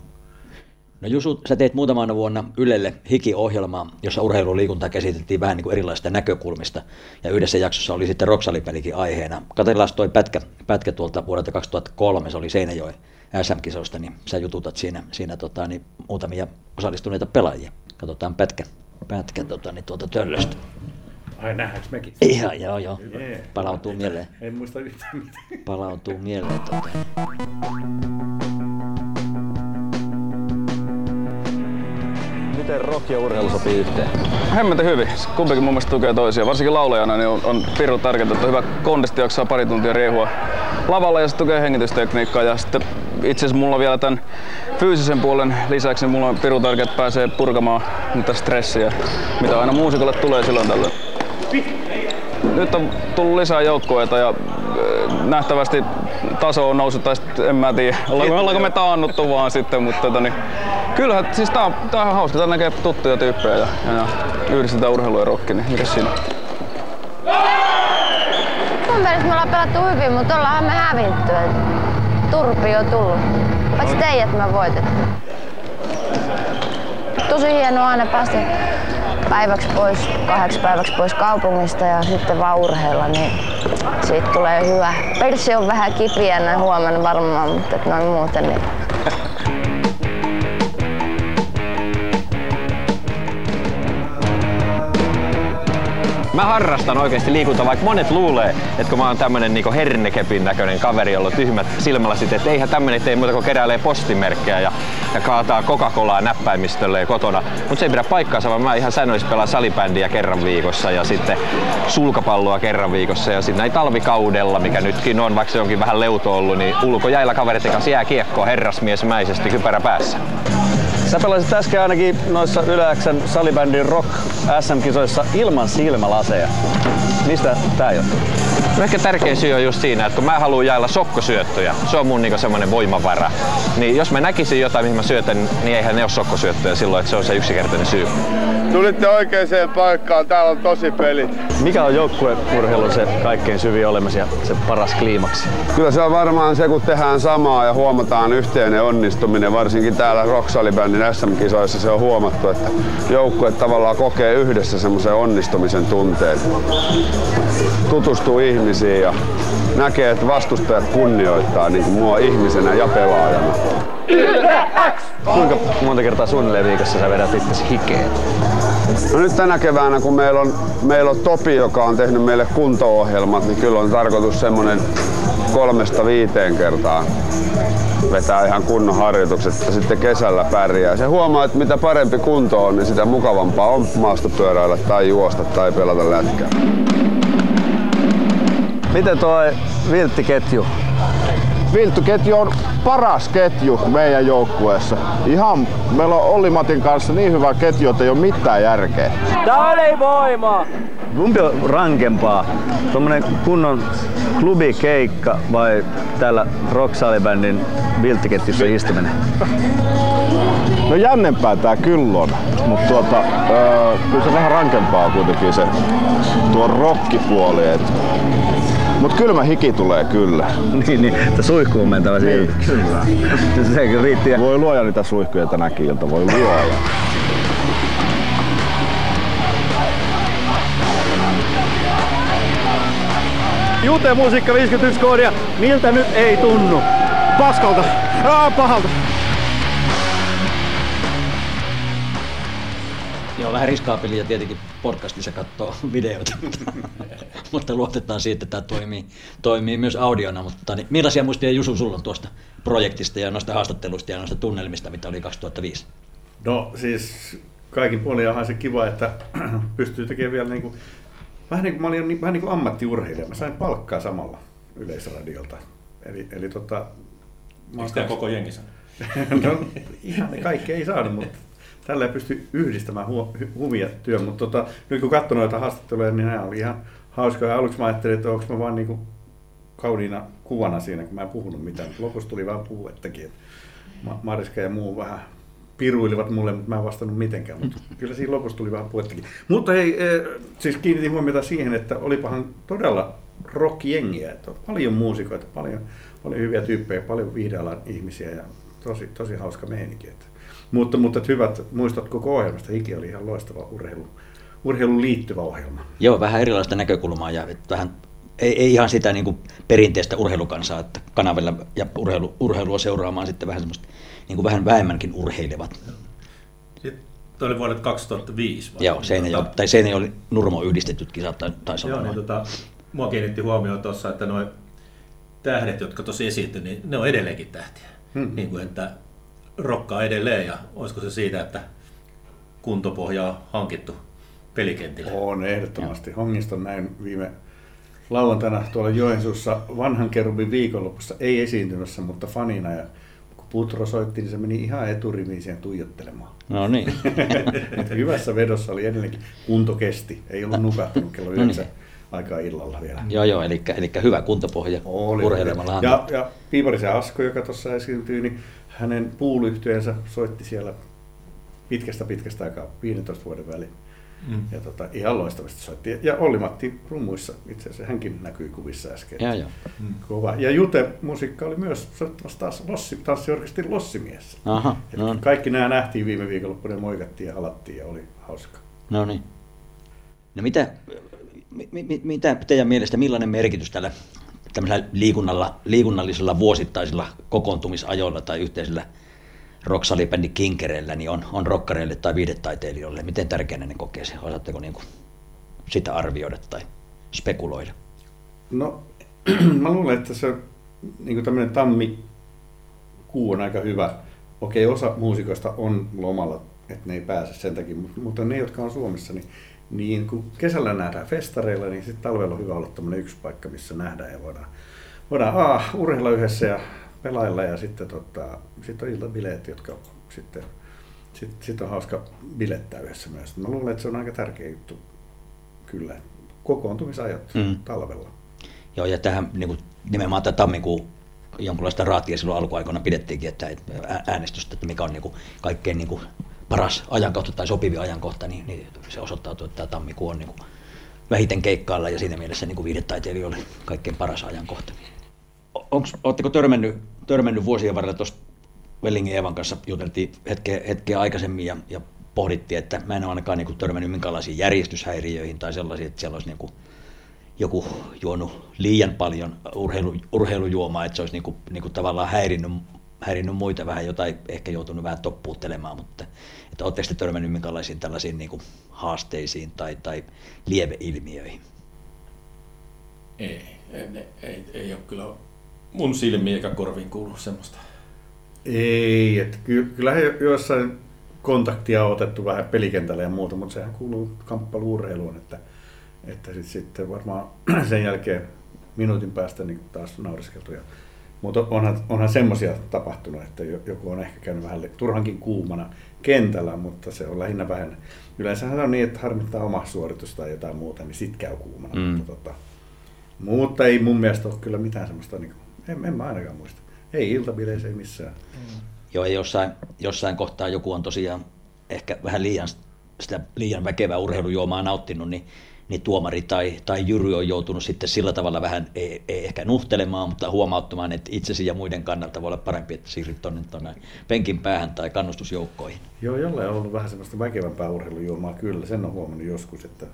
No Jusu, sä teit muutamana vuonna Ylelle Hiki-ohjelmaa, jossa urheilu ja liikuntaa käsiteltiin vähän niin kuin erilaisista näkökulmista. Ja yhdessä jaksossa oli sitten roksalipelikin aiheena. Katsellaan toi pätkä, pätkä tuolta vuodelta 2003, se oli Seinäjoen SM-kisoista, niin sä jututat siinä, siinä tota, niin muutamia osallistuneita pelaajia. Katsotaan pätkä, pätkä tota, niin tuolta töllöstä. Ai nähdäänkö mekin? Ihan, joo, joo. Jee. Palautuu mieleen. En muista yhtään mitään. Palautuu mieleen. Tota. Miten rock ja urheilu sopii yhteen? Hemmetin hyvin. Kumpikin mun mielestä tukee toisiaan. Varsinkin laulajana niin on, on pirun tärkeää, että hyvä kondisti jaksaa pari tuntia riehua lavalla ja se tukee hengitystekniikkaa. Ja sitten itse asiassa mulla vielä tämän fyysisen puolen lisäksi niin mulla on pirun tärkeää, että pääsee purkamaan niitä stressiä, mitä aina muusikolle tulee silloin tällöin. Nyt on tullut lisää joukkueita ja äh, nähtävästi taso on noussut, tai en mä tiedä, ollaanko me taannuttu vaan sitten, mutta tota, niin, kyllähän siis tää on, tää on hauska, tää näkee tuttuja tyyppejä ja, ja, ja yhdistetään urheilu ja rokki, niin mikäs siinä? Mun mielestä me ollaan pelattu hyvin, mutta ollaanhan me hävitty. Turpi on tullut. Paitsi teidät me voitettiin. Tosi hienoa aina päästä päiväksi pois, kahdeksi päiväksi pois kaupungista ja sitten vaan urheilla, niin siitä tulee hyvä. Perssi on vähän kipiänä huomenna varmaan, mutta noin muuten niin Mä harrastan oikeasti liikuntaa, vaikka monet luulee, että kun mä oon tämmönen niinku hernekepin näköinen kaveri, jolla on tyhmät silmälasit, että eihän tämmönen tee muuta kuin keräilee postimerkkejä ja, ja kaataa Coca-Colaa näppäimistölle kotona. Mutta se ei pidä paikkaansa, vaan mä ihan säännöllisesti pelaan salibändiä kerran viikossa ja sitten sulkapalloa kerran viikossa ja sitten näin talvikaudella, mikä nytkin on, vaikka se onkin vähän leuto ollut, niin ulkojäillä kavereiden kanssa jää kiekkoa herrasmiesmäisesti kypärä päässä. Sä pelasit äsken ainakin noissa Yleäksän salibändin rock SM-kisoissa ilman silmälaseja. Mistä tää johtuu? No ehkä tärkein syy on just siinä, että kun mä haluan jaella sokkosyöttöjä, se on mun niinku semmoinen voimavara, niin jos mä näkisin jotain, mihin mä syötän, niin eihän ne ole sokkosyöttöjä silloin, että se on se yksinkertainen syy. Tulitte oikeaan paikkaan, täällä on tosi pelit. Mikä on joukkueurheilun se kaikkein syvin olemus ja se paras kliimaksi? Kyllä se on varmaan se, kun tehdään samaa ja huomataan yhteinen onnistuminen, varsinkin täällä Rocksalibändin SM-kisoissa se on huomattu, että joukkue tavallaan kokee yhdessä semmoisen onnistumisen tunteen. Tutustuu ihmisiin ja näkee, että vastustajat kunnioittaa niin kuin mua ihmisenä ja pelaajana. Kuinka monta kertaa suunnilleen viikossa sä vedät itse hikeen? No nyt tänä keväänä, kun meillä on, meillä on Topi, joka on tehnyt meille kunto-ohjelmat, niin kyllä on tarkoitus semmoinen kolmesta viiteen kertaa vetää ihan kunnon harjoitukset, että sitten kesällä pärjää. Se huomaa, että mitä parempi kunto on, niin sitä mukavampaa on maastopyöräillä tai juosta tai pelata lätkää. Miten toi vilttiketju? Vilttyketju on paras ketju meidän joukkueessa. Ihan, meillä on Olli Matin kanssa niin hyvä ketju, että ei ole mitään järkeä. Tää oli voima! Kumpi on rankempaa? Tuommoinen kunnon klubikeikka vai täällä Rock Salibandin vilttiketjussa istuminen? No jännempää tää kyllä on, mutta tuota, öö, kyllä se vähän rankempaa on kuitenkin se tuo rokkipuoli. Et. Mut kylmä hiki tulee kyllä. niin, niin, että suihkuun mentävä Niin, kyllä. Se riitti. Voi luoja niitä suihkuja tänäkin ilta, voi luoja. Jute Musiikka 51 koodia. Miltä nyt ei tunnu? Paskalta, Aa, pahalta. Joo, vähän riskaapelia tietenkin podcastissa katsoo videoita, mutta, luotetaan siitä, että tämä toimii, toimii myös audiona. Mutta niin, millaisia muistia Jusu sulla on tuosta projektista ja noista haastatteluista ja noista tunnelmista, mitä oli 2005? No siis kaikin puolin onhan se kiva, että pystyy tekemään vielä niin kuin, vähän niin kuin mä olin niin, vähän niin kuin ammattiurheilija. Mä sain palkkaa samalla Yleisradiolta. Eli, eli tota, mä Eikö tämä koko jengi no, ihan kaikki ei saanut, mutta tällä pystyy yhdistämään hu- huvia työn. Mutta tota, nyt kun katson noita haastatteluja, niin nämä oli ihan hauskoja. Aluksi mä ajattelin, että onko mä vaan niin kuin kauniina kuvana siinä, kun mä en puhunut mitään. Lopussa tuli vähän puhettakin. että Ma- Mariska ja muu vähän piruilivat mulle, mutta mä en vastannut mitenkään. Mutta kyllä siinä lopussa tuli vähän puhettakin. Mutta hei, eh, siis kiinnitin huomiota siihen, että olipahan todella rock-jengiä. Että on paljon muusikoita, paljon, paljon hyviä tyyppejä, paljon viihdealan ihmisiä ja tosi, tosi hauska meininki. Että. Mutta, mutta hyvät muistot koko ohjelmasta. Hiki oli ihan loistava urheilu, urheiluun liittyvä ohjelma. Joo, vähän erilaista näkökulmaa ja vähän ei, ei ihan sitä niin kuin perinteistä urheilukansaa, että kanavilla ja urheilu, urheilua seuraamaan sitten vähän semmoista niin kuin vähän vähemmänkin urheilevat. Sitten oli vuodet 2005. vai? Joo, Seinäjoki, Tota, tai Seinäjoki oli Nurmo yhdistetyt kisat tai taisi Joo, olla. niin noin. tota, mua kiinnitti huomioon tuossa, että noin tähdet, jotka tosi esiintyi, niin ne on edelleenkin tähtiä. Hmm. Niin kuin, että rokkaa edelleen ja olisiko se siitä, että kuntopohja on hankittu pelikentillä. On ehdottomasti. Hongiston näin viime lauantaina tuolla Joensuussa vanhan kerubin viikonlopussa, ei esiintymässä, mutta fanina. Ja kun Putro soitti, niin se meni ihan eturiviin siihen tuijottelemaan. No niin. Hyvässä vedossa oli edelleenkin kunto kesti. Ei ollut nukahtanut kello No niin. aikaa illalla vielä. joo, joo, eli, eli hyvä kuntopohja Oli. urheilemalla. Ja, ja Piiparisen Asko, joka tuossa esiintyi, niin hänen puulyyhtyeensä soitti siellä pitkästä pitkästä aikaa, 15 vuoden väliin. Mm. Ja tota, ihan loistavasti soitti. Ja Olli-Matti rummuissa, itse asiassa hänkin näkyi kuvissa äsken. Joo, joo. Kova. Ja Jute musiikka oli myös soittamassa taas Lossi, tanssiorkesterin Lossimies. Aha, Et no, Kaikki nämä nähtiin viime viikonloppuna, ja moikattiin ja halattiin ja oli hauska. no niin. No mitä, mi, mi, mitä teidän mielestä, millainen merkitys tällä tämmöisellä liikunnallisella vuosittaisilla kokoontumisajoilla tai yhteisillä rocksalibändi kinkereillä niin on, on rokkareille tai viidetaiteilijoille? Miten tärkeänä ne kokee se? Osaatteko niin kuin sitä arvioida tai spekuloida? No, mä luulen, että se niin tämmöinen tammi kuu on aika hyvä. Okei, osa muusikoista on lomalla, että ne ei pääse sen takia, mutta ne, jotka on Suomessa, niin, niin kun kesällä nähdään festareilla, niin sitten talvella on hyvä olla tämmöinen yksi paikka, missä nähdään ja voidaan, voidaan A, urheilla yhdessä ja pelailla ja sitten tota, sit on iltabileet, jotka sitten Sitten sit on hauska bilettää yhdessä myös. Mä luulen, että se on aika tärkeä juttu kyllä. Kokoontumisajat mm. talvella. Joo, ja tähän niin kuin, nimenomaan tämä tammikuun jonkunlaista raatia silloin alkuaikoina pidettiinkin, että äänestystä, että mikä on niin kuin, kaikkein niin kuin, paras ajankohta tai sopivi ajankohta, niin, niin se osoittautuu, että tämä tammikuu on niin kuin, vähiten keikkailla ja siinä mielessä niin viidetaiteilijoille kaikkein paras ajankohta. Oletteko törmännyt, törmännyt vuosien varrella tuosta Wellingin Evan kanssa juteltiin hetkeä, hetkeä aikaisemmin ja, ja pohdittiin, että mä en ole ainakaan niin törmännyt minkälaisiin järjestyshäiriöihin tai sellaisiin, että siellä olisi niin kuin joku juonut liian paljon urheilu, urheilujuomaa, että se olisi niin kuin, niin kuin tavallaan häirinnyt, häirinnyt muita vähän, jotain ehkä joutunut vähän toppuuttelemaan, mutta että oletteko te törmännyt minkälaisiin tällaisiin niin kuin haasteisiin tai, tai lieveilmiöihin? Ei, ei, ei, ei ole kyllä mun silmiin eikä korviin kuulu semmoista. Ei, että kyllä he jossain kontaktia on otettu vähän pelikentällä ja muuta, mutta sehän kuuluu kamppailuurheiluun, että, että sit, sitten varmaan sen jälkeen minuutin päästä niin taas nauriskeltu. Ja, mutta onhan, onhan semmoisia tapahtunut, että joku on ehkä käynyt vähän turhankin kuumana kentällä, mutta se on lähinnä vähän, yleensä on niin, että harmittaa oma suoritus tai jotain muuta, niin sit käy kuumana. Mm. Mutta, tota, mutta ei mun mielestä ole kyllä mitään semmoista, niin kuin, en, en mä ainakaan muista. Ei iltabileissä, ei missään. Mm. Joo, ja jossain, jossain kohtaa joku on tosiaan ehkä vähän liian, sitä liian väkevää urheilujuomaa nauttinut, niin, niin tuomari tai, tai jyry on joutunut sitten sillä tavalla vähän, ei, ei ehkä nuhtelemaan, mutta huomauttamaan, että itsesi ja muiden kannalta voi olla parempi, että siirryt tuonne, tuonne penkin päähän tai kannustusjoukkoihin. Joo, jollain on ollut vähän semmoista väkevämpää urheilujuomaa, kyllä, sen on huomannut joskus, että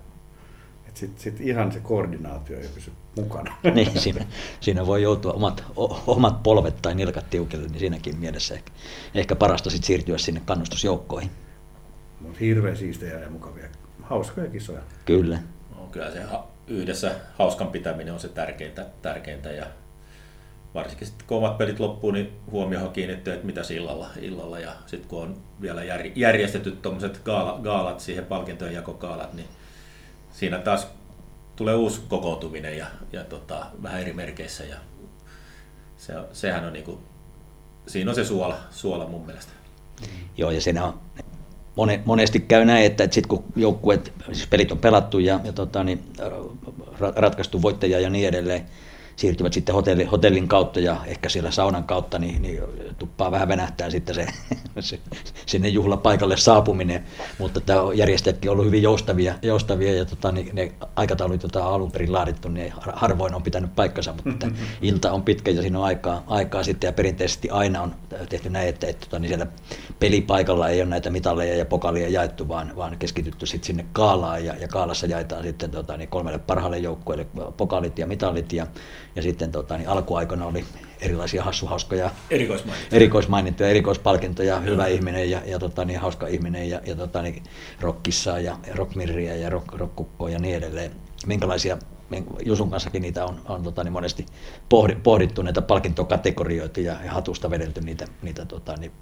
sitten sit ihan se koordinaatio ei pysy mukana. niin, siinä, siinä voi joutua omat, omat polvet tai nilkat tiukille, niin siinäkin mielessä ehkä, ehkä parasta sit siirtyä sinne kannustusjoukkoihin. Mutta hirveän siistejä ja mukavia, hauskoja kisoja. Kyllä. Kyllä se yhdessä hauskan pitäminen on se tärkeintä, tärkeintä ja varsinkin sitten kun omat pelit loppuu, niin huomioon kiinnittyy, että mitä illalla, illalla ja sitten kun on vielä järjestetty tuommoiset gaala, gaalat siihen palkintojen jakokaalat, niin siinä taas tulee uusi kokoontuminen ja, ja tota, vähän eri merkeissä ja se, sehän on niinku, siinä on se suola, suola mun mielestä. Joo, ja siinä on monesti käy näin, että, että sitten kun joukkueet, siis pelit on pelattu ja, ja tota, niin, ratkaistu voittaja ja niin edelleen, siirtyvät sitten hotelli, hotellin kautta ja ehkä siellä saunan kautta, niin, niin tuppaa vähän venähtää sitten se, se sinne juhlapaikalle saapuminen. Mutta tämä järjestäjätkin on ollut hyvin joustavia, joustavia ja tota, niin ne aikataulut, joita on alun perin laadittu, niin harvoin on pitänyt paikkansa, mutta mm-hmm. ilta on pitkä ja siinä on aikaa, aikaa sitten ja perinteisesti aina on tehty näin, että, että tota, niin siellä pelipaikalla ei ole näitä mitalleja ja pokalia jaettu, vaan, vaan keskitytty sitten sinne kaalaan ja, ja kaalassa jaetaan sitten tota, niin kolmelle parhaalle joukkueelle pokalit ja mitalit ja ja sitten tota, niin alkuaikana oli erilaisia hassuhauskoja erikoismainintoja, erikoismainintoja erikoispalkintoja, hyvä ihminen ja, ja tota, niin, hauska ihminen ja, ja tota, niin, rockissa ja rockmirriä ja rock, rockkukkoa ja niin edelleen. Minkälaisia Jusun kanssakin niitä on, on tota, niin monesti pohdittu näitä palkintokategorioita ja, ja hatusta vedelty niitä, niitä tota, niin,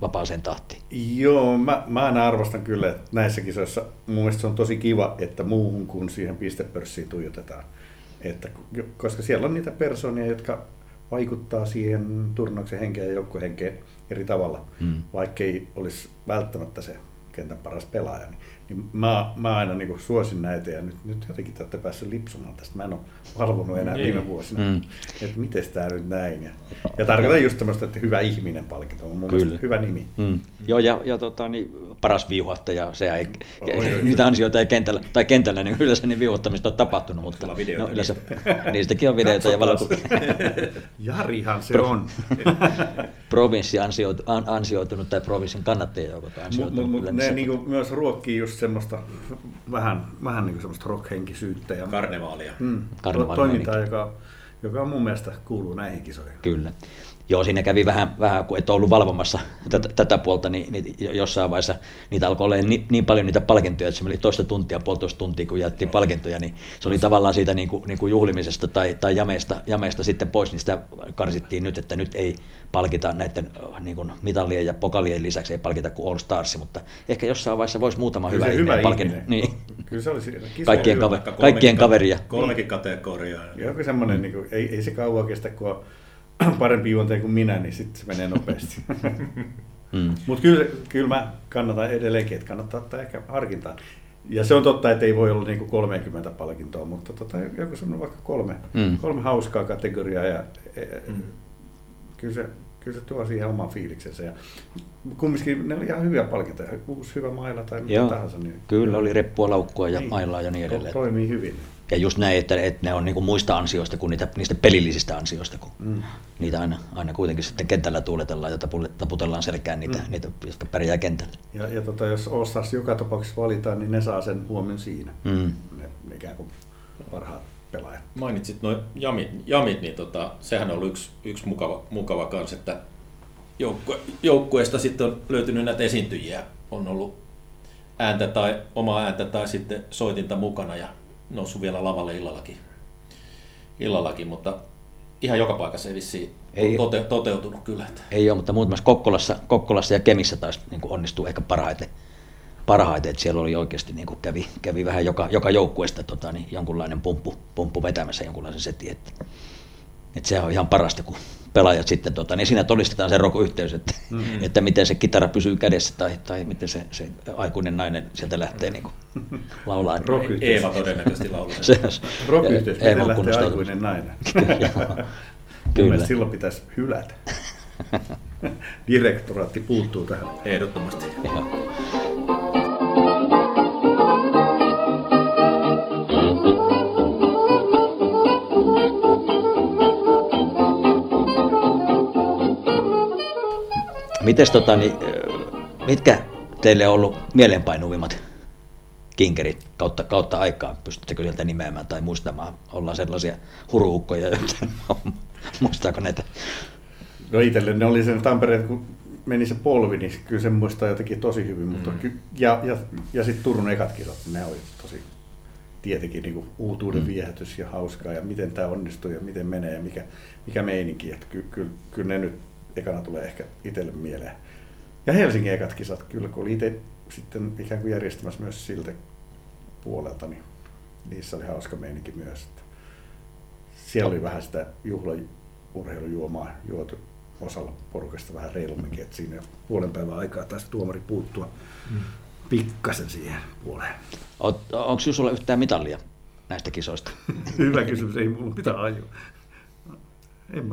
vapaaseen tahtiin. Joo, mä, mä aina arvostan kyllä, että näissä kisoissa mun mielestä se on tosi kiva, että muuhun kuin siihen pistepörssiin tuijotetaan. Että, koska siellä on niitä persoonia, jotka vaikuttaa siihen turnauksen henkeen ja joukkuehenkeen eri tavalla, mm. vaikkei olisi välttämättä se kentän paras pelaaja. Niin, niin mä, mä aina niin suosin näitä ja nyt, nyt jotenkin te olette päässeet lipsumaan tästä. Mä en ole valvonut enää viime niin. vuosina, mm. että miten tämä nyt näin. Ja, ja tarkoitan just tämmöistä, että hyvä ihminen palkinto on mun Kyllä. hyvä nimi. Mm. Joo, ja, ja tota, niin, paras viuhattaja, se ei, oi, niitä ansioita ei kentällä, tai kentällä, niin yleensä niin viuhattamista on tapahtunut, mutta no, yleensä, niistäkin on videoita ja valokuvia. Jarihan se on. Provinssi ansioitunut tai provinssin kannattajia ansioitunut. Mutta mut, ne niinku myös ruokkii just semmoista vähän, vähän niinku semmoista rockhenkisyyttä. Ja, Karnevaalia. Mm, toimintaa, joka, joka mun mielestä kuuluu näihin kisoihin. Kyllä. Joo, siinä kävi vähän, vähän kun et ollut valvomassa tätä, tätä puolta, niin, niin jossain vaiheessa niitä alkoi olla niin, niin paljon niitä palkintoja, että se meni toista tuntia, puolitoista tuntia, kun jättiin palkintoja, niin se oli tavallaan siitä niin kuin, niin kuin juhlimisesta tai, tai jameesta, jameesta sitten pois, niin sitä karsittiin nyt, että nyt ei palkita näiden niin kuin mitallien ja pokalien lisäksi, ei palkita kuin All Stars, mutta ehkä jossain vaiheessa voisi muutama hyvä, hyvä ihminen palkinnon. Niin. Kyllä se olisi kaikkien, kaver, kaikkien kaveria. Kolmekin kategoriaa. Joku semmoinen, niin kuin, ei, ei se kauan kestä, kun on parempi juontaja kuin minä, niin sitten se menee nopeasti. Mm. Mutta kyllä, kyllä mä kannatan edelleenkin, että kannattaa ottaa ehkä harkintaan. Ja se on totta, että ei voi olla niin kuin 30 palkintoa, mutta tota, joku semmoinen vaikka kolme, mm. kolme hauskaa kategoriaa ja e, mm. kyllä, se, kyllä se tuo siihen oman fiiliksensä. Ja kumminkin ne oli ihan hyviä palkintoja, uusi hyvä maila tai mitä Joo, tahansa. Niin, kyllä oli reppua, laukkua ja niin, mailaa ja niin edelleen. Toimii hyvin. Ja just näin, että, että ne on niin kuin muista ansioista kuin niitä, niistä pelillisistä ansioista, kun mm. niitä aina, aina kuitenkin sitten kentällä tuuletellaan ja taputellaan selkään niitä, mm. niitä jotka pärjää kentällä. Ja, ja tota, jos Ostars joka tapauksessa valitaan, niin ne saa sen huomion siinä, mm. ne ikään kuin parhaat pelaajat. Mainitsit noin jamit, jamit niin tota, sehän on ollut yksi, yksi mukava, mukava kans, että joukkue, joukkueesta sitten on löytynyt näitä esiintyjiä, on ollut ääntä tai omaa ääntä tai sitten soitinta mukana ja noussut vielä lavalle illallakin, illallakin mutta ihan joka paikassa ei vissiin ei, tote, toteutunut kyllä. Ei ole, mutta muutamassa Kokkolassa, Kokkolassa ja Kemissä taisi niin onnistuu ehkä parhaiten, parhaiten, että siellä oli oikeasti niin kuin kävi, kävi vähän joka, joka joukkueesta tota, niin jonkunlainen pumppu, pumppu vetämässä jonkunlaisen setin, että, että se on ihan parasta, kun pelaajat sitten, tota, niin siinä todistetaan se rokoyhteys, että, mm-hmm. että miten se kitara pysyy kädessä tai, tai miten se, se aikuinen nainen sieltä lähtee niin kuin, laulaa. Eeva todennäköisesti laulaa. se, rokoyhteys, miten lähtee aikuinen nainen. Kyllä. silloin pitäisi hylätä. Direktoraatti puuttuu tähän. Ehdottomasti. Joo. Mites tota, niin, mitkä teille on ollut mielenpainuvimmat kinkerit kautta, kautta aikaa? Pystyttekö sieltä nimeämään tai muistamaan? Ollaan sellaisia huruukkoja, joita muistaako näitä? No itselle ne oli sen Tampereen, kun meni se polvi, niin kyllä sen muistaa jotenkin tosi hyvin. Mutta mm. ky- ja ja, ja sitten Turun ekat kisat, ne oli tosi tietenkin niin kuin uutuuden mm. viehätys ja hauskaa ja miten tämä onnistuu ja miten menee ja mikä, mikä meininki. Että ky- ky- kyllä ne nyt ekana tulee ehkä itselle mieleen. Ja Helsingin ekat kisat, kyllä kun oli itse sitten ikään kuin järjestämässä myös siltä puolelta, niin niissä oli hauska meininki myös. Että siellä oli vähän sitä juhlaurheilujuomaa juotu osalla porukasta vähän reilumminkin, että siinä puolen päivän aikaa taisi tuomari puuttua mm. pikkasen siihen puoleen. Onko sinulla yhtään mitallia näistä kisoista? Hyvä kysymys, ei mulla mitään ajua.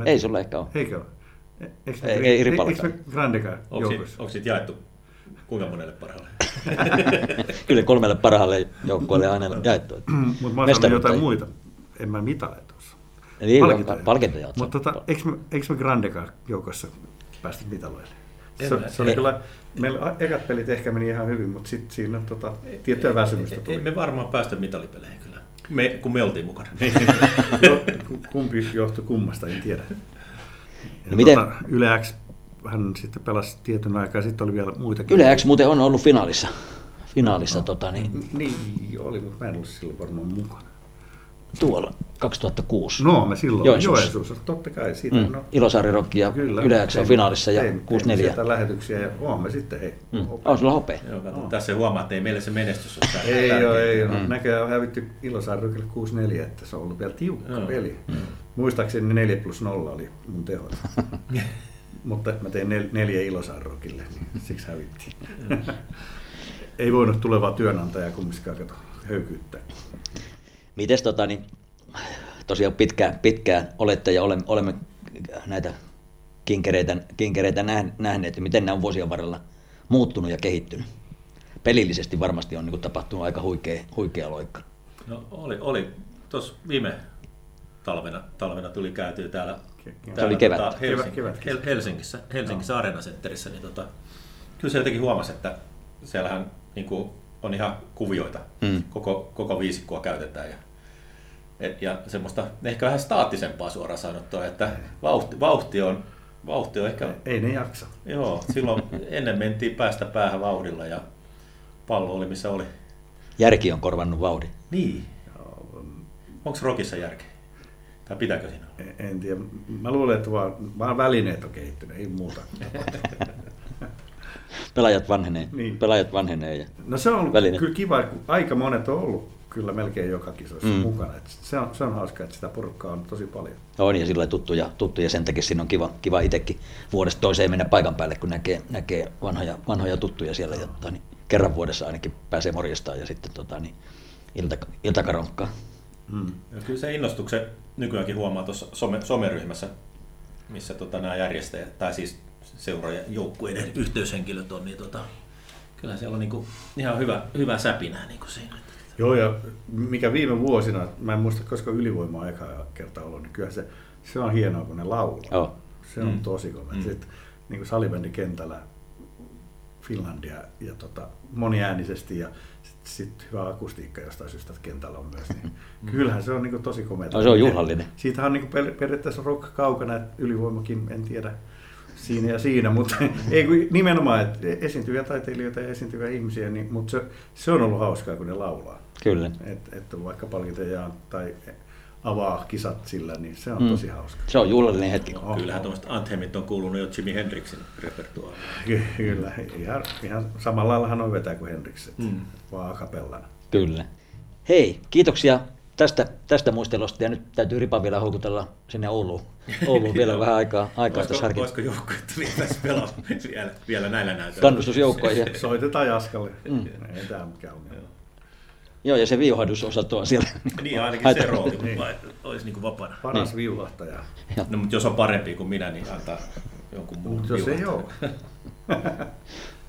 ei sulla ehkä ole. Eikö ole? Eikö ei, ei eri Eikö me joukossa? Onko siitä jaettu kuinka monelle parhaalle? Kyllä kolmelle parhaalle joukkueelle aina jaettu. Mutta mä sanon jotain muita. En mä mitale tuossa. Eli palkintoja. palkintoja Mutta tota, eikö, me, eikö me joukossa päästä mitaloille? Se, se oli kyllä, meillä ekat pelit ehkä meni ihan hyvin, mutta sitten siinä tota, tiettyä väsymystä tuli. Ei me varmaan päästä mitalipeleihin kyllä, me, kun me oltiin mukana. Kumpi johtui kummasta, en tiedä. No miten? Tota, Yle X hän sitten pelasi tietyn aikaa, sitten oli vielä muitakin. Yle X muuten on ollut finaalissa. Finaalissa, no, tota, niin... niin oli, mutta mä en ollut silloin varmaan mukana. Tuolla, 2006. No, me silloin Joensuussa. Joensuussa, totta kai. Siitä, mm. no, Ilosaari Rock ja Kyllä, Yle X on finaalissa ja 64. Sieltä lähetyksiä ja me sitten, hei. Mm. On sulla hopea. Joo, kato, oh. Tässä huomaa, että ei meille se menestys ole Ei ole, ei ole. Mm. Näköjään on hävitty Ilosaari Rockille 64, että se on ollut vielä tiukka Joo. peli. Mm. Muistaakseni 4 plus 0 oli mun tehot. Mutta mä tein nel, neljä Ilosaarrokille, niin siksi hävittiin. Ei voinut tulevaa työnantajaa kumminkaan kato höykyyttää. Mites tota, niin, tosiaan pitkään, pitkään olette ja olemme, olemme näitä kinkereitä, kinkereitä nähneet, miten nämä on vuosien varrella muuttunut ja kehittynyt. Pelillisesti varmasti on niin kuin, tapahtunut aika huikea, huikea loikka. No oli, oli. tuossa viime talvena, talvena tuli käytyä täällä, se oli kevät. Tota, Helsing, kevät, kevät. Helsingissä, Helsingissä no. Areenasenterissä, niin tota, kyllä se jotenkin huomasi, että siellähän niin kuin, on ihan kuvioita, mm. koko, koko viisikkoa käytetään ja, ja semmoista ehkä vähän staattisempaa suoraan sanottua, että vauhti, vauhti on Vauhti on ehkä... Ei ne jaksa. Joo, silloin ennen mentiin päästä päähän vauhdilla ja pallo oli missä oli. Järki on korvannut vauhdin. Niin. Onko rokissa järki? Tai pitääkö siinä? En, en tiedä. Mä luulen, että vaan, vaan välineet on kehittynyt, ei muuta. Pelaajat vanhenee. Niin. Pelaajat vanhenee ja No se on välineet. kyllä kiva, kun aika monet on ollut kyllä melkein joka kisoissa mm. mukana. Et se, on, se on hauska, että sitä porukkaa on tosi paljon. On ja sillä tuttuja, tuttuja sen takia siinä on kiva, kiva itsekin vuodesta toiseen mennä paikan päälle, kun näkee, näkee vanhoja, vanhoja tuttuja siellä. Ja, tota, niin kerran vuodessa ainakin pääsee morjestaan ja sitten tota, niin, ilta, iltakaronkkaan. Mm. Ja kyllä se innostuksen nykyäänkin huomaa tuossa some, someryhmässä, missä tota, nämä järjestäjät, tai siis seuraajan joukkueiden yhteyshenkilöt on, niin tota, kyllä siellä on niinku ihan hyvä, hyvä säpinä niinku siinä. Joo, ja mikä viime vuosina, mä en muista koska ylivoimaa eka kertaa ollut, niin kyllä se, se on hienoa, kun ne laulaa. Oh. Se on mm. tosi kova. Mm. Sitten niin kuin salibändikentällä Finlandia ja tota, moniäänisesti ja sitten sit hyvä akustiikka jostain syystä kentällä on myös. Niin mm. kyllähän se on niin kuin, tosi komea. No, se on juhlallinen. Siitähän on niin kuin, periaatteessa rock kaukana, että ylivoimakin, en tiedä siinä ja siinä, mutta ei kun nimenomaan, että esiintyviä taiteilijoita ja esiintyviä ihmisiä, niin, mutta se, se on ollut hauskaa, kun ne laulaa. Kyllä. Että et vaikka palkiteja tai avaa kisat sillä, niin se on mm. tosi hauska. Se on juhlallinen hetki. Oh, Kyllähän tuommoiset anthemit on kuulunut jo Jimi Hendrixin repertuaariin. Kyllä, ihan, ihan samalla lailla hän on vetää kuin Hendrix, mm. vaan akapellana. Kyllä. Hei, kiitoksia tästä, tästä muistelusta ja nyt täytyy Ripa vielä houkutella sinne Ouluun. Ouluun vielä vähän aikaa, aikaa tässä harkita. Voisiko joukkueet vielä pelaa vielä, vielä näillä näytöillä? Kannustusjoukkoja. Soitetaan Jaskalle. Mm. Ei tämä mikään ongelma. Joo, ja se viuhahdusosasto on siellä. Niin, ainakin se rooli, niin. olisi niin kuin vapaana. Paras niin. viuhahtaja. No, mutta jos on parempi kuin minä, niin antaa jonkun muun Jos ei ole.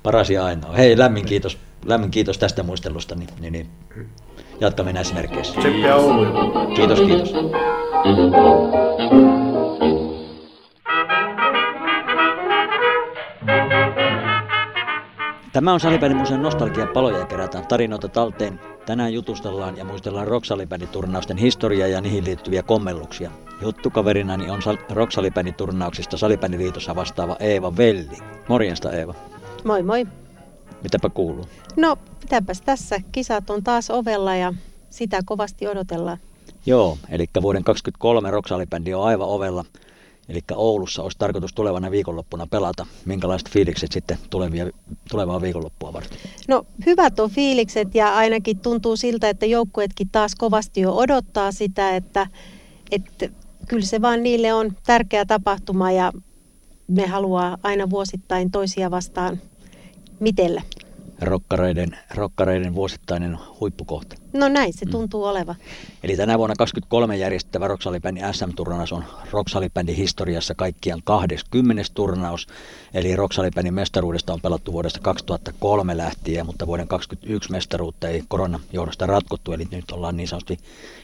Paras ja ainoa. Hei, lämmin kiitos, lämmin kiitos tästä muistelusta. Niin, niin, niin. Jatkamme näissä merkeissä. Tseppiä Oulu. Kiitos, kiitos. Tämä on Salibändimuseon nostalgia paloja ja kerätään tarinoita talteen. Tänään jutustellaan ja muistellaan rocksalibänditurnausten historiaa ja niihin liittyviä kommelluksia. Juttukaverinani on rocksalibänditurnauksista Salibändiliitossa vastaava Eeva Velli. Morjesta Eeva. Moi moi. Mitäpä kuuluu? No, mitäpäs tässä. Kisat on taas ovella ja sitä kovasti odotellaan. Joo, eli vuoden 2023 rocksalibändi on aivan ovella. Eli Oulussa olisi tarkoitus tulevana viikonloppuna pelata. Minkälaiset fiilikset sitten tulevia, tulevaa viikonloppua varten? No hyvät on fiilikset ja ainakin tuntuu siltä, että joukkueetkin taas kovasti jo odottaa sitä, että, että kyllä se vaan niille on tärkeä tapahtuma ja ne haluaa aina vuosittain toisia vastaan mitellä rokkareiden, rokkareiden vuosittainen huippukohta. No näin se mm. tuntuu mm. olevan. Eli tänä vuonna 2023 järjestettävä Rocksalibändin SM-turnaus on Rocksalibändin historiassa kaikkiaan 20. turnaus. Eli Rocksalibändin mestaruudesta on pelattu vuodesta 2003 lähtien, mutta vuoden 2021 mestaruutta ei koronan johdosta ratkottu. Eli nyt ollaan niin sanotusti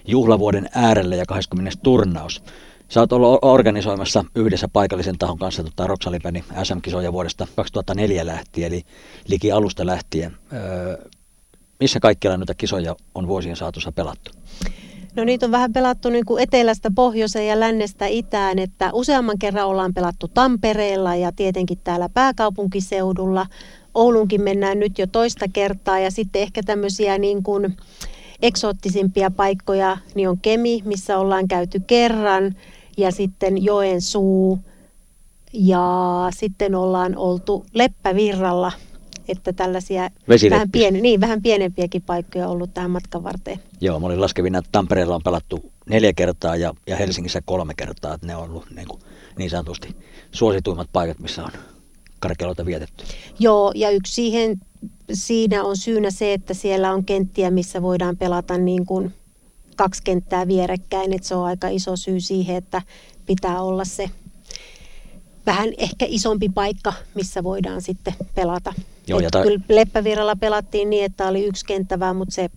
juhlavuoden äärellä ja 20. turnaus. Sä oot ollut organisoimassa yhdessä paikallisen tahon kanssa tota Roksalipäni SM-kisoja vuodesta 2004 lähtien, eli liki alusta lähtien. Öö, missä kaikkialla noita kisoja on vuosien saatossa pelattu? No niitä on vähän pelattu niin kuin etelästä pohjoiseen ja lännestä itään, että useamman kerran ollaan pelattu Tampereella ja tietenkin täällä pääkaupunkiseudulla. Oulunkin mennään nyt jo toista kertaa ja sitten ehkä tämmöisiä niin kuin eksoottisimpia paikkoja, niin on Kemi, missä ollaan käyty kerran ja sitten Joensuu ja sitten ollaan oltu Leppävirralla, että tällaisia vähän, pieni, niin, vähän pienempiäkin paikkoja on ollut tähän matkan varteen. Joo, mä olin laskevina, että Tampereella on pelattu neljä kertaa ja, ja Helsingissä kolme kertaa, että ne on ollut niin, kuin, niin sanotusti suosituimmat paikat, missä on karkeloita vietetty. Joo, ja yksi siihen, siinä on syynä se, että siellä on kenttiä, missä voidaan pelata niin kuin kaksi kenttää vierekkäin, että se on aika iso syy siihen, että pitää olla se vähän ehkä isompi paikka, missä voidaan sitten pelata. Joo, ja ta- Kyllä Leppävirralla pelattiin niin, että oli yksi kenttävää, mutta se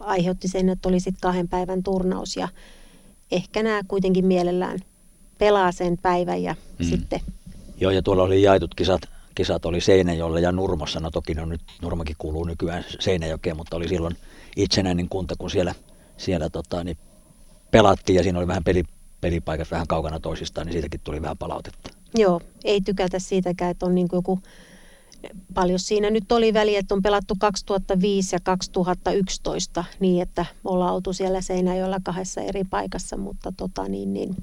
aiheutti sen, että oli sitten kahden päivän turnaus ja ehkä nämä kuitenkin mielellään pelaa sen päivän ja mm. sitten... Joo, ja tuolla oli jaetut kisat, kisat oli Seinäjoella ja Nurmossa. No toki no nyt Nurmakin kuuluu nykyään Seinäjokeen, mutta oli silloin itsenäinen kunta, kun siellä siellä tota, niin pelattiin ja siinä oli vähän peli, pelipaikat vähän kaukana toisistaan, niin siitäkin tuli vähän palautetta. Joo, ei tykätä siitäkään, että on niin kuin joku, paljon siinä nyt oli väliä, että on pelattu 2005 ja 2011 niin, että ollaan oltu siellä Seinäjoella kahdessa eri paikassa, mutta tota niin, niin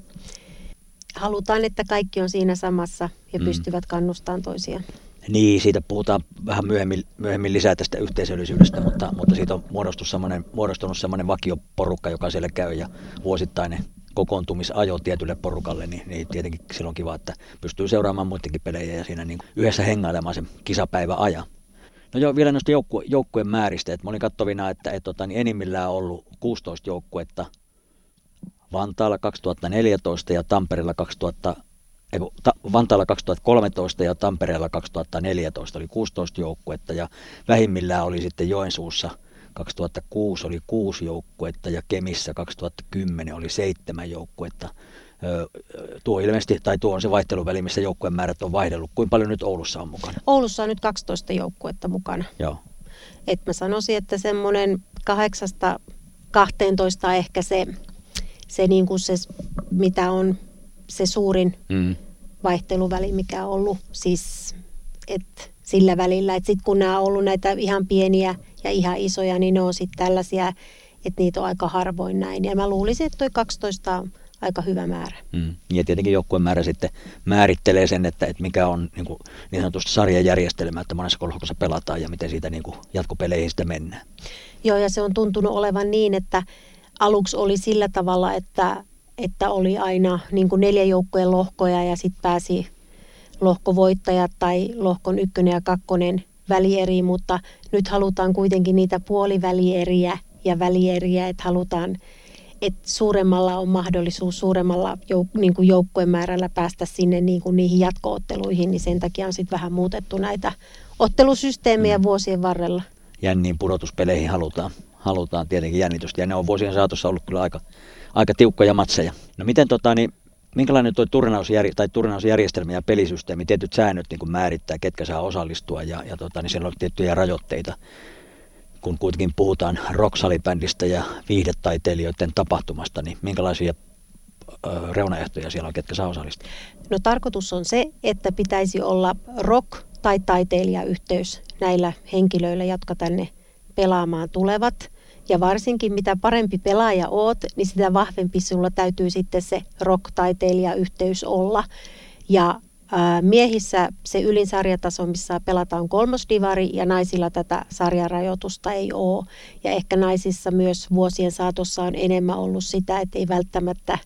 halutaan, että kaikki on siinä samassa ja mm. pystyvät kannustamaan toisiaan. Niin, siitä puhutaan vähän myöhemmin, myöhemmin lisää tästä yhteisöllisyydestä, mutta, mutta siitä on muodostunut semmoinen, muodostunut semmoinen vakioporukka, joka siellä käy ja vuosittainen kokoontumisajo tietylle porukalle, niin, niin tietenkin silloin kiva, että pystyy seuraamaan muidenkin pelejä ja siinä niin yhdessä hengailemaan sen kisapäivä ajan. No joo, vielä noista joukku, joukkueen määristä, että mä olin katsovina, että, että tota, niin enimmillään on ollut 16 joukkuetta Vantaalla 2014 ja Tampereella 2000, ei, ta, Vantaalla 2013 ja Tampereella 2014 oli 16 joukkuetta ja vähimmillään oli sitten Joensuussa 2006 oli kuusi joukkuetta ja Kemissä 2010 oli seitsemän joukkuetta. Tuo ilmeisesti, tai tuo on se vaihteluväli, missä joukkueen määrät on vaihdellut. Kuinka paljon nyt Oulussa on mukana? Oulussa on nyt 12 joukkuetta mukana. Joo. Et mä sanoisin, että semmoinen kahdeksasta 12 ehkä se, se, niin kuin se, mitä on se suurin mm. vaihteluväli, mikä on ollut. Siis, et sillä välillä, että sitten kun nämä on ollut näitä ihan pieniä ja ihan isoja, niin ne on sitten tällaisia, että niitä on aika harvoin näin. Ja mä luulisin, että toi 12 on aika hyvä määrä. Mm. Ja tietenkin joukkueen määrä sitten määrittelee sen, että, että mikä on niin, kuin, niin sanotusti sarjajärjestelmä, että monessa kolhokossa pelataan ja miten siitä niin kuin jatkopeleihin sitten mennään. Joo, ja se on tuntunut olevan niin, että aluksi oli sillä tavalla, että, että oli aina niin kuin neljä joukkueen lohkoja ja sitten pääsi lohkovoittajat tai lohkon ykkönen ja kakkonen välieri, mutta nyt halutaan kuitenkin niitä puolivälieriä ja välieriä, että halutaan, että suuremmalla on mahdollisuus suuremmalla jouk- niin kuin joukkueen määrällä päästä sinne niin kuin niihin jatkootteluihin, niin sen takia on sitten vähän muutettu näitä ottelusysteemejä mm. vuosien varrella. Jänniin pudotuspeleihin halutaan, halutaan tietenkin jännitystä, ja ne on vuosien saatossa ollut kyllä aika, aika tiukkoja matseja. No miten tota, niin minkälainen tuo turnausjär, tai turnausjärjestelmä ja pelisysteemi, tietyt säännöt niin määrittää, ketkä saa osallistua ja, ja tota, niin siellä on tiettyjä rajoitteita, kun kuitenkin puhutaan rocksalibändistä ja viihdetaiteilijoiden tapahtumasta, niin minkälaisia reunaehtoja siellä on, ketkä saa osallistua? No tarkoitus on se, että pitäisi olla rock- tai taiteilijayhteys näillä henkilöillä, jotka tänne pelaamaan tulevat – ja varsinkin mitä parempi pelaaja oot, niin sitä vahvempi sulla täytyy sitten se rock-taiteilijayhteys olla. Ja miehissä se ylin sarjataso, missä pelataan kolmosdivari ja naisilla tätä sarjarajoitusta ei ole. Ja ehkä naisissa myös vuosien saatossa on enemmän ollut sitä, että ei välttämättä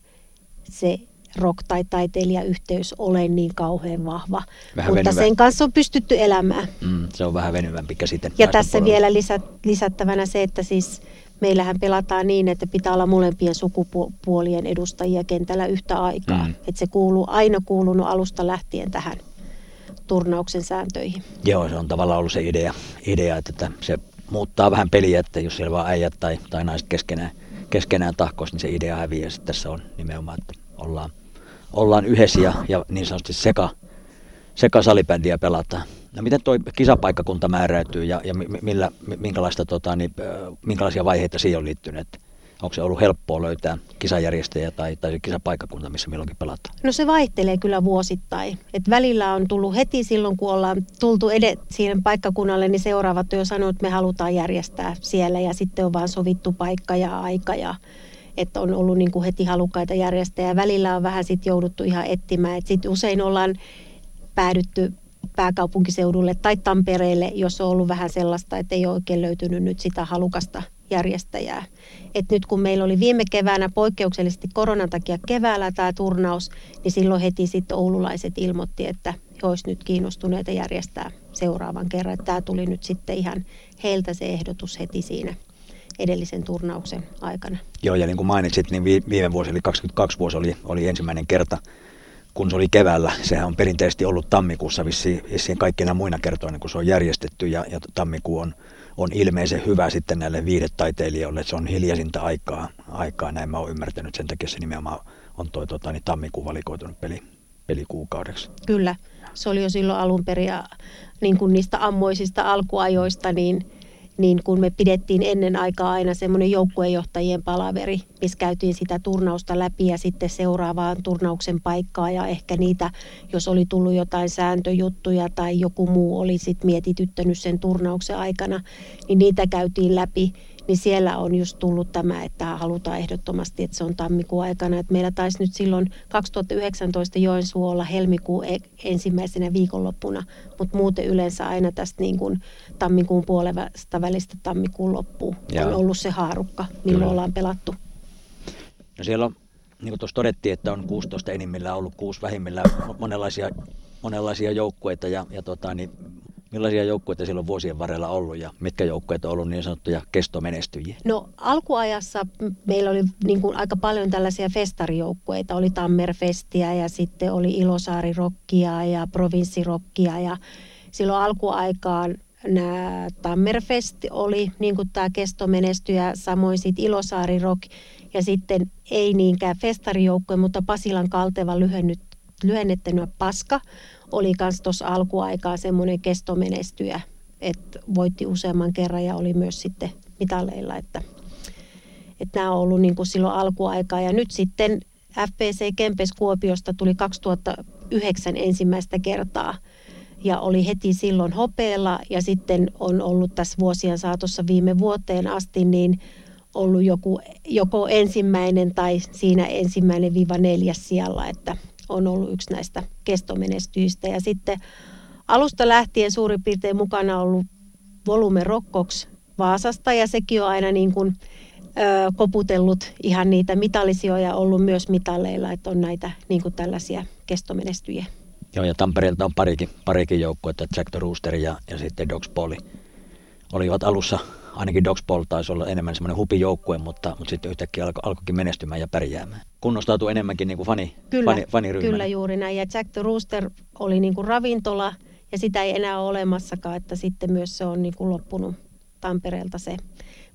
se rock- tai taiteilijayhteys ole niin kauhean vahva. Vähän Mutta venyvä. sen kanssa on pystytty elämään. Mm, se on vähän venyvämpi käsite. Ja tässä puolella. vielä lisät, lisättävänä se, että siis meillähän pelataan niin, että pitää olla molempien sukupuolien edustajia kentällä yhtä aikaa. Mm. Että se kuuluu, aina kuulunut alusta lähtien tähän turnauksen sääntöihin. Joo, se on tavallaan ollut se idea, idea että se muuttaa vähän peliä, että jos siellä vaan äijät tai, tai naiset keskenään, keskenään tahkois, niin se idea häviää. Sitten tässä on nimenomaan, että ollaan ollaan yhdessä ja, ja niin sanotusti seka, seka salibändiä pelataan. No miten tuo kisapaikkakunta määräytyy ja, ja millä, minkälaista, tota, niin, minkälaisia vaiheita siihen on liittynyt? Onko se ollut helppoa löytää kisajärjestäjä tai, tai kisapaikkakunta, missä milloinkin pelataan? No se vaihtelee kyllä vuosittain. Et välillä on tullut heti silloin, kun ollaan tultu edet siihen paikkakunnalle, niin seuraavat on jo sanonut, että me halutaan järjestää siellä ja sitten on vaan sovittu paikka ja aika ja että on ollut niin kuin heti halukkaita järjestäjä. Välillä on vähän sitten jouduttu ihan etsimään. Et sit usein ollaan päädytty pääkaupunkiseudulle tai Tampereelle, jos on ollut vähän sellaista, että ei ole oikein löytynyt nyt sitä halukasta järjestäjää. Et nyt kun meillä oli viime keväänä poikkeuksellisesti koronan takia keväällä tämä turnaus, niin silloin heti sitten oululaiset ilmoitti, että he olisivat nyt kiinnostuneita järjestää seuraavan kerran. Tämä tuli nyt sitten ihan heiltä se ehdotus heti siinä edellisen turnauksen aikana. Joo, ja niin kuin mainitsit, niin viime vuosi, eli 22 vuosi oli, oli ensimmäinen kerta, kun se oli keväällä. Sehän on perinteisesti ollut tammikuussa vissiin, vissiin kaikkina muina kertoina, kun se on järjestetty, ja, ja tammikuu on, on ilmeisen hyvä sitten näille viidetaiteilijoille. Se on hiljaisinta aikaa, aikaa, näin mä oon ymmärtänyt, sen takia se nimenomaan on toi tota, niin tammikuu valikoitunut peli, pelikuukaudeksi. Kyllä, se oli jo silloin alun perin ja niin kuin niistä ammoisista alkuajoista, niin niin kun me pidettiin ennen aikaa aina semmoinen joukkueenjohtajien palaveri, missä käytiin sitä turnausta läpi ja sitten seuraavaan turnauksen paikkaa ja ehkä niitä, jos oli tullut jotain sääntöjuttuja tai joku muu oli sitten mietityttänyt sen turnauksen aikana, niin niitä käytiin läpi niin siellä on just tullut tämä, että halutaan ehdottomasti, että se on tammikuun aikana. Että meillä taisi nyt silloin 2019 Joensuu olla helmikuun e- ensimmäisenä viikonloppuna, mutta muuten yleensä aina tästä niin kuin tammikuun puolesta välistä tammikuun loppuun Joo. on ollut se haarukka, milloin Kyllä. ollaan pelattu. No siellä on, niin kuin tuossa todettiin, että on 16 enimmillä ollut kuusi vähimmillä monenlaisia, monenlaisia joukkueita ja, ja tota, niin Millaisia joukkueita siellä on vuosien varrella ollut ja mitkä joukkueet on ollut niin sanottuja kestomenestyjiä? No alkuajassa meillä oli niin kuin aika paljon tällaisia festarijoukkueita. Oli Tammerfestiä ja sitten oli Ilosaari-rokkia ja Provinssirokkia ja silloin alkuaikaan nämä Tammerfest oli niin kuin tämä kestomenestyjä, samoin sitten Ilosaari Rock ja sitten ei niinkään festarijoukkue, mutta Pasilan kalteva lyhennyt, lyhennettynä Paska oli myös tuossa alkuaikaa semmoinen kestomenestyjä, että voitti useamman kerran ja oli myös sitten mitaleilla, että, että nämä on ollut niin kuin silloin alkuaikaa. Ja nyt sitten FPC Kempes Kuopiosta tuli 2009 ensimmäistä kertaa ja oli heti silloin hopeella ja sitten on ollut tässä vuosien saatossa viime vuoteen asti niin ollut joku, joko ensimmäinen tai siinä ensimmäinen viiva neljäs sijalla, että on ollut yksi näistä kestomenestyjistä. Ja sitten alusta lähtien suurin piirtein mukana ollut Volume Rockox Vaasasta ja sekin on aina niin kuin, ö, koputellut ihan niitä mitallisijoja ollut myös mitalleilla, että on näitä niin kuin tällaisia kestomenestyjiä. Joo, ja Tampereelta on parikin, parikin joukkuetta, Jack the Rooster ja, ja sitten Dogs Poli. Olivat alussa ainakin Dogspol taisi olla enemmän semmoinen hupijoukkue, mutta, mutta sitten yhtäkkiä alko, alkoikin menestymään ja pärjäämään. Kunnostautui enemmänkin niin kuin fani, kyllä, fani, faniryhmänä. Kyllä juuri näin. Ja Jack the Rooster oli niin kuin ravintola ja sitä ei enää ole olemassakaan, että sitten myös se on niin kuin loppunut Tampereelta se.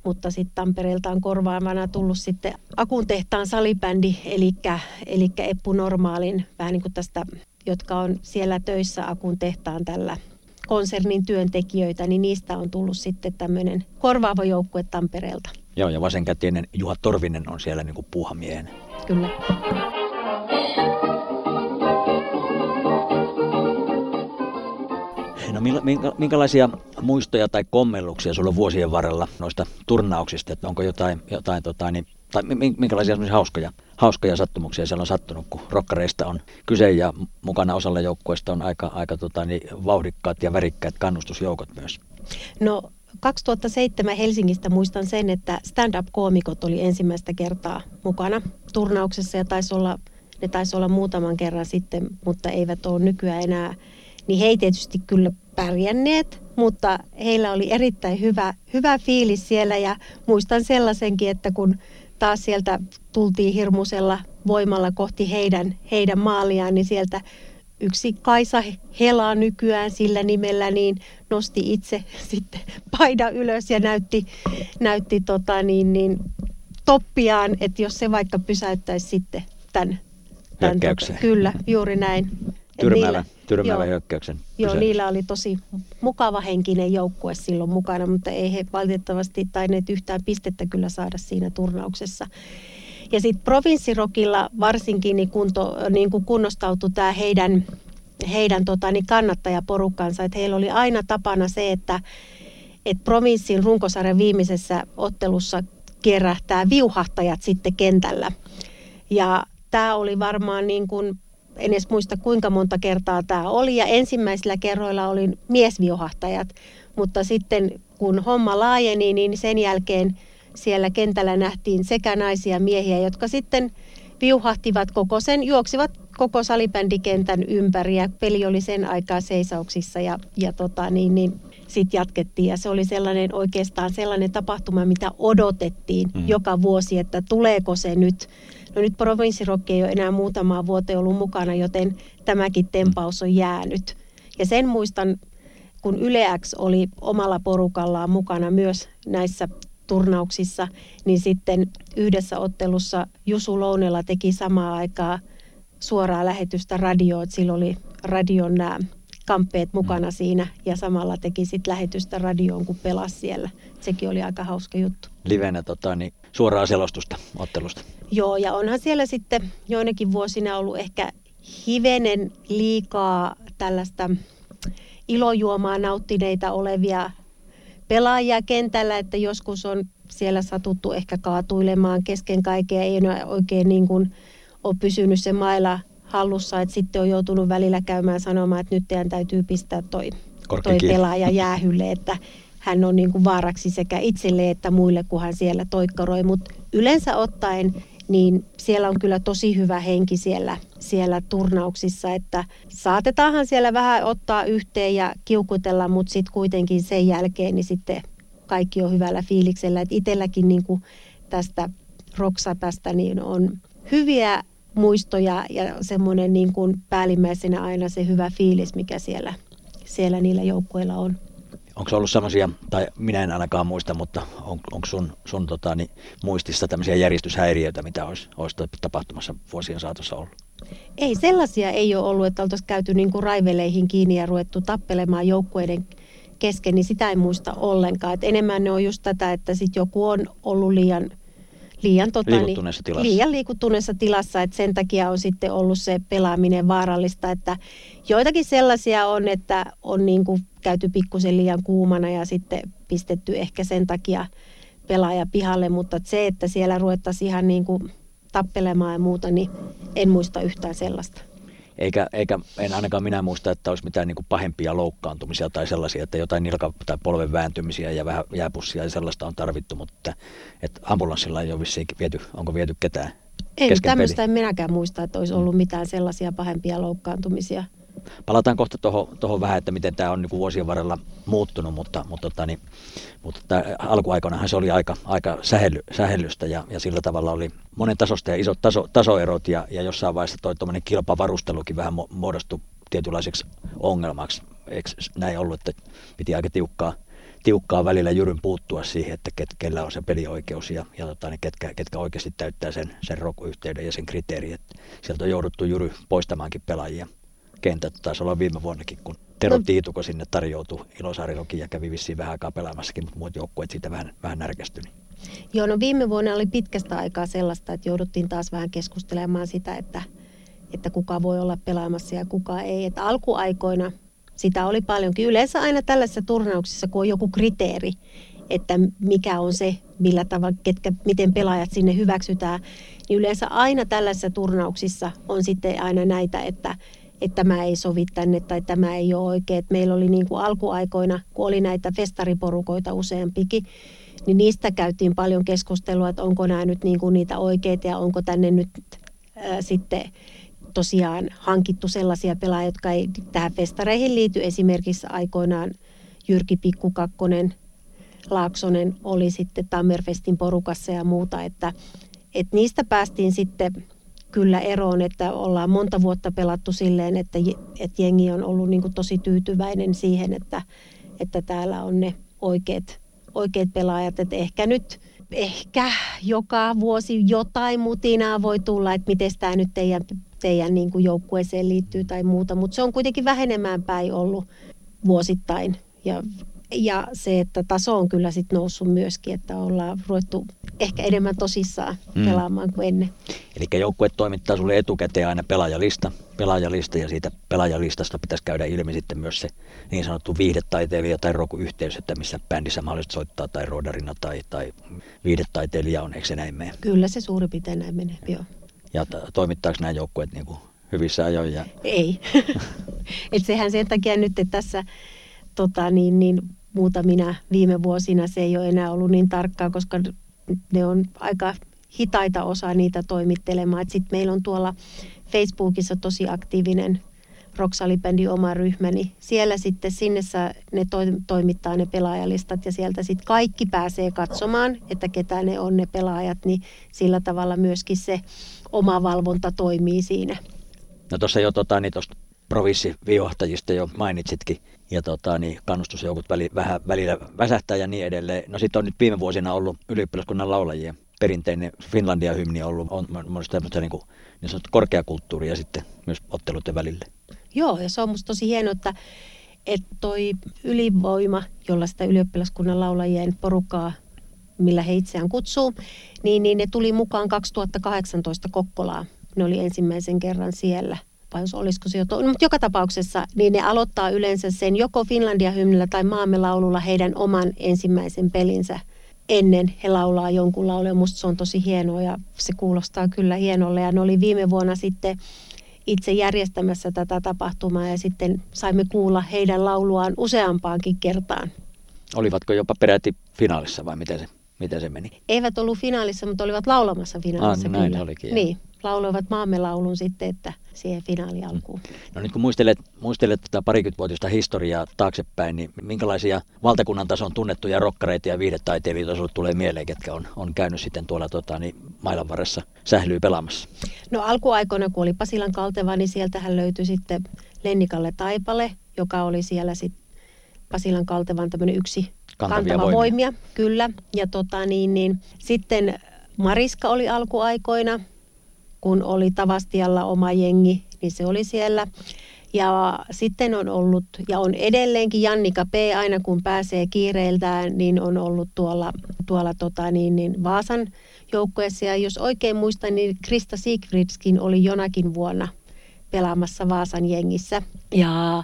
Mutta sitten Tampereelta on korvaavana tullut sitten Akun tehtaan salibändi, eli, eli Eppu Normaalin, vähän niin kuin tästä, jotka on siellä töissä Akun tehtaan tällä konsernin työntekijöitä, niin niistä on tullut sitten tämmöinen korvaava joukkue Tampereelta. Joo, ja vasenkätinen Juha Torvinen on siellä niin kuin puuhamiehen. Kyllä. No minkälaisia muistoja tai kommelluksia sulla on vuosien varrella noista turnauksista, että onko jotain, jotain tota, niin tai minkälaisia hauskoja, hauskoja sattumuksia siellä on sattunut, kun rokkareista on kyse ja mukana osalla joukkueesta on aika, aika tota, niin vauhdikkaat ja värikkäät kannustusjoukot myös? No 2007 Helsingistä muistan sen, että stand-up-koomikot oli ensimmäistä kertaa mukana turnauksessa ja taisi olla, ne taisi olla muutaman kerran sitten, mutta eivät ole nykyään enää. Niin he ei tietysti kyllä pärjänneet, mutta heillä oli erittäin hyvä, hyvä fiilis siellä ja muistan sellaisenkin, että kun taas sieltä tultiin hirmusella voimalla kohti heidän, heidän maaliaan, niin sieltä yksi Kaisa Hela nykyään sillä nimellä, niin nosti itse sitten paida ylös ja näytti, näytti tota niin, niin, toppiaan, että jos se vaikka pysäyttäisi sitten tämän, tämän tota, kyllä, juuri näin. Tyrmäävä, tyrmäävä hyökkäyksen. Joo, niillä oli tosi mukava henkinen joukkue silloin mukana, mutta ei he valitettavasti tainneet yhtään pistettä kyllä saada siinä turnauksessa. Ja sitten provinssirokilla varsinkin niin, kunto, niin kuin kunnostautui tämä heidän, heidän tota, niin kannattajaporukkansa, että heillä oli aina tapana se, että et provinssin runkosarjan viimeisessä ottelussa kerähtää viuhahtajat sitten kentällä. Ja tämä oli varmaan niin kuin en edes muista kuinka monta kertaa tämä oli. Ja ensimmäisillä kerroilla oli miesviuhahtajat, mutta sitten kun homma laajeni, niin sen jälkeen siellä kentällä nähtiin sekä naisia miehiä, jotka sitten viuhahtivat koko sen, juoksivat koko salibändikentän ympäri ja peli oli sen aikaa seisauksissa ja, ja tota, niin, niin, sitten jatkettiin ja se oli sellainen oikeastaan sellainen tapahtuma, mitä odotettiin mm. joka vuosi, että tuleeko se nyt No nyt provinssirokki ei ole enää muutamaa vuoteen ollut mukana, joten tämäkin tempaus on jäänyt. Ja sen muistan, kun Yle X oli omalla porukallaan mukana myös näissä turnauksissa, niin sitten yhdessä ottelussa Jusu Lounella teki samaa aikaa suoraa lähetystä radioon. Sillä oli radion nämä kamppeet mukana siinä ja samalla teki sitten lähetystä radioon, kun pelasi siellä. Sekin oli aika hauska juttu. Livenä tota, niin suoraa selostusta ottelusta. Joo, ja onhan siellä sitten joinakin vuosina ollut ehkä hivenen liikaa tällaista ilojuomaa nauttineita olevia pelaajia kentällä, että joskus on siellä satuttu ehkä kaatuilemaan kesken kaikkea, ei ole oikein niin kuin ole pysynyt se maila hallussa, että sitten on joutunut välillä käymään sanomaan, että nyt teidän täytyy pistää toi, toi pelaaja jäähylle, että hän on niin kuin vaaraksi sekä itselle että muille, kun hän siellä toikkaroi. Mutta yleensä ottaen, niin siellä on kyllä tosi hyvä henki siellä, siellä turnauksissa, että saatetaanhan siellä vähän ottaa yhteen ja kiukutella, mutta sitten kuitenkin sen jälkeen niin sitten kaikki on hyvällä fiiliksellä. Että itselläkin niin kuin tästä roksatasta niin on hyviä muistoja ja semmoinen niin kuin päällimmäisenä aina se hyvä fiilis, mikä siellä, siellä niillä joukkueilla on. Onko ollut sellaisia, tai minä en ainakaan muista, mutta on, onko sun, sun tota, niin, muistissa tämmöisiä järjestyshäiriöitä, mitä olisi, olisi tapahtumassa vuosien saatossa ollut? Ei, sellaisia ei ole ollut, että oltaisiin käyty niin kuin raiveleihin kiinni ja ruvettu tappelemaan joukkueiden kesken, niin sitä ei muista ollenkaan. Et enemmän ne on just tätä, että sit joku on ollut liian – liian, tota, niin, liikuttuneessa tilassa. liian liikuttuneessa tilassa, että sen takia on sitten ollut se pelaaminen vaarallista, että joitakin sellaisia on, että on niin kuin käyty pikkusen liian kuumana ja sitten pistetty ehkä sen takia pelaaja pihalle, mutta se, että siellä ruvettaisiin ihan niin kuin tappelemaan ja muuta, niin en muista yhtään sellaista. Eikä, eikä en ainakaan minä muista, että olisi mitään niin kuin pahempia loukkaantumisia tai sellaisia, että jotain nilka- tai polven vääntymisiä ja vähän jääpussia ja sellaista on tarvittu, mutta että, ambulanssilla ei ole vissiin viety, onko viety ketään Ei, tämmöistä en minäkään muista, että olisi ollut mitään sellaisia pahempia loukkaantumisia. Palataan kohta tuohon vähän, että miten tämä on niin vuosien varrella muuttunut, mutta, mutta, tota, niin, mutta alkuaikoinahan se oli aika, aika sähelly, sähellystä ja, ja sillä tavalla oli monen tasosta ja isot taso, tasoerot ja, ja jossain vaiheessa toi kilpavarustelukin vähän muodostui tietynlaiseksi ongelmaksi. Eikö näin ollut, että piti aika tiukkaa, tiukkaa välillä jyryn puuttua siihen, että ket, kellä on se pelioikeus ja, ja tota, niin ketkä, ketkä oikeasti täyttää sen, sen rock-yhteyden ja sen kriteerin. sieltä on jouduttu jyry poistamaankin pelaajia kentät. Taisi olla viime vuonnakin, kun Tero no. Tiituko sinne tarjoutui Ilosaarirokin ja kävi vissiin vähän aikaa pelaamassakin, mutta muut joukkueet siitä vähän, vähän närkästyi. Joo, no viime vuonna oli pitkästä aikaa sellaista, että jouduttiin taas vähän keskustelemaan sitä, että, että kuka voi olla pelaamassa ja kuka ei. Että alkuaikoina sitä oli paljonkin. Yleensä aina tällaisissa turnauksissa, kun on joku kriteeri, että mikä on se, millä tavalla, ketkä, miten pelaajat sinne hyväksytään, niin yleensä aina tällaisissa turnauksissa on sitten aina näitä, että että tämä ei sovi tänne tai tämä ei ole oikein. Meillä oli niin kuin alkuaikoina, kun oli näitä festariporukoita useampikin, niin niistä käytiin paljon keskustelua, että onko nämä nyt niin kuin niitä oikeita ja onko tänne nyt ää, sitten tosiaan hankittu sellaisia pelaajia, jotka ei tähän festareihin liity. Esimerkiksi aikoinaan Jyrki Pikkukakkonen, Laaksonen oli sitten Tammerfestin porukassa ja muuta, että, että niistä päästiin sitten kyllä eroon, että ollaan monta vuotta pelattu silleen, että, että jengi on ollut niin tosi tyytyväinen siihen, että, että täällä on ne oikeat, oikeat pelaajat. Että ehkä nyt ehkä joka vuosi jotain mutinaa voi tulla, että miten tämä nyt teidän, teidän niin kuin joukkueeseen liittyy tai muuta, mutta se on kuitenkin vähenemään päin ollut vuosittain. Ja ja se, että taso on kyllä sitten noussut myöskin, että ollaan ruvettu ehkä enemmän tosissaan mm. pelaamaan kuin ennen. Eli joukkue toimittaa sulle etukäteen aina pelaajalista, pelaajalista ja siitä pelaajalistasta pitäisi käydä ilmi sitten myös se niin sanottu viihdetaiteilija tai roku-yhteys, että missä bändissä mahdollisesti soittaa tai rodarina tai, tai viihdetaiteilija on, eikö se näin mene? Kyllä se suuri piirtein näin menee, joo. Ja toimittaako nämä joukkueet niin kuin hyvissä ajoin? Ja... Ei. Et sehän sen takia nyt, että tässä tota, niin, niin muutamina viime vuosina se ei ole enää ollut niin tarkkaa, koska ne on aika hitaita osa niitä toimittelemaan. Sitten meillä on tuolla Facebookissa tosi aktiivinen Roksalipendi oma ryhmä, niin siellä sitten sinne ne to, toimittaa ne pelaajalistat ja sieltä sitten kaikki pääsee katsomaan, että ketä ne on ne pelaajat, niin sillä tavalla myöskin se oma valvonta toimii siinä. No tuossa jo tota, niin provinssivijohtajista jo mainitsitkin, ja tota, niin kannustusjoukot väli, vähän välillä väsähtää ja niin edelleen. No sitten on nyt viime vuosina ollut ylioppilaskunnan laulajien perinteinen Finlandia-hymni ollut, on myös tämmöistä niin, kuin, niin sanottu korkeakulttuuria sitten myös otteluiden välille. Joo, ja se on musta tosi hienoa, että, että toi ylivoima, jolla sitä ylioppilaskunnan laulajien porukkaa millä he itseään kutsuu, niin, niin ne tuli mukaan 2018 Kokkolaa. Ne oli ensimmäisen kerran siellä – vai jos olisiko se jo to... no, mutta joka tapauksessa niin ne aloittaa yleensä sen joko Finlandia hymnillä tai maamme laululla heidän oman ensimmäisen pelinsä ennen he laulaa jonkun laulun. Ja musta se on tosi hienoa ja se kuulostaa kyllä hienolle. Ja ne oli viime vuonna sitten itse järjestämässä tätä tapahtumaa ja sitten saimme kuulla heidän lauluaan useampaankin kertaan. Olivatko jopa peräti finaalissa vai miten se, miten se meni? Eivät ollut finaalissa, mutta olivat laulamassa finaalissa. Ah, näin kyllä. olikin, Niin, lauloivat maamme laulun sitten, että siihen finaali alkuun. No nyt kun muistelet, muistelet tätä parikymmentävuotista historiaa taaksepäin, niin minkälaisia valtakunnan tason tunnettuja rokkareita ja viihdetaiteilijoita sinulle tulee mieleen, ketkä on, on käynyt sitten tuolla tota, niin, mailan varressa sählyy pelaamassa? No alkuaikoina, kun oli Pasilan kalteva, niin sieltähän löytyi sitten Lennikalle Taipale, joka oli siellä sitten Pasilan kaltevan tämmöinen yksi Kantavia kantava voimia. voimia. Kyllä. Ja tota, niin, niin, sitten Mariska oli alkuaikoina, kun oli Tavastialla oma jengi, niin se oli siellä. Ja sitten on ollut, ja on edelleenkin Jannika P. aina kun pääsee kiireiltään, niin on ollut tuolla, tuolla tota, niin, niin Vaasan joukkueessa. Ja jos oikein muistan, niin Krista Sigfridskin oli jonakin vuonna pelaamassa Vaasan jengissä. Ja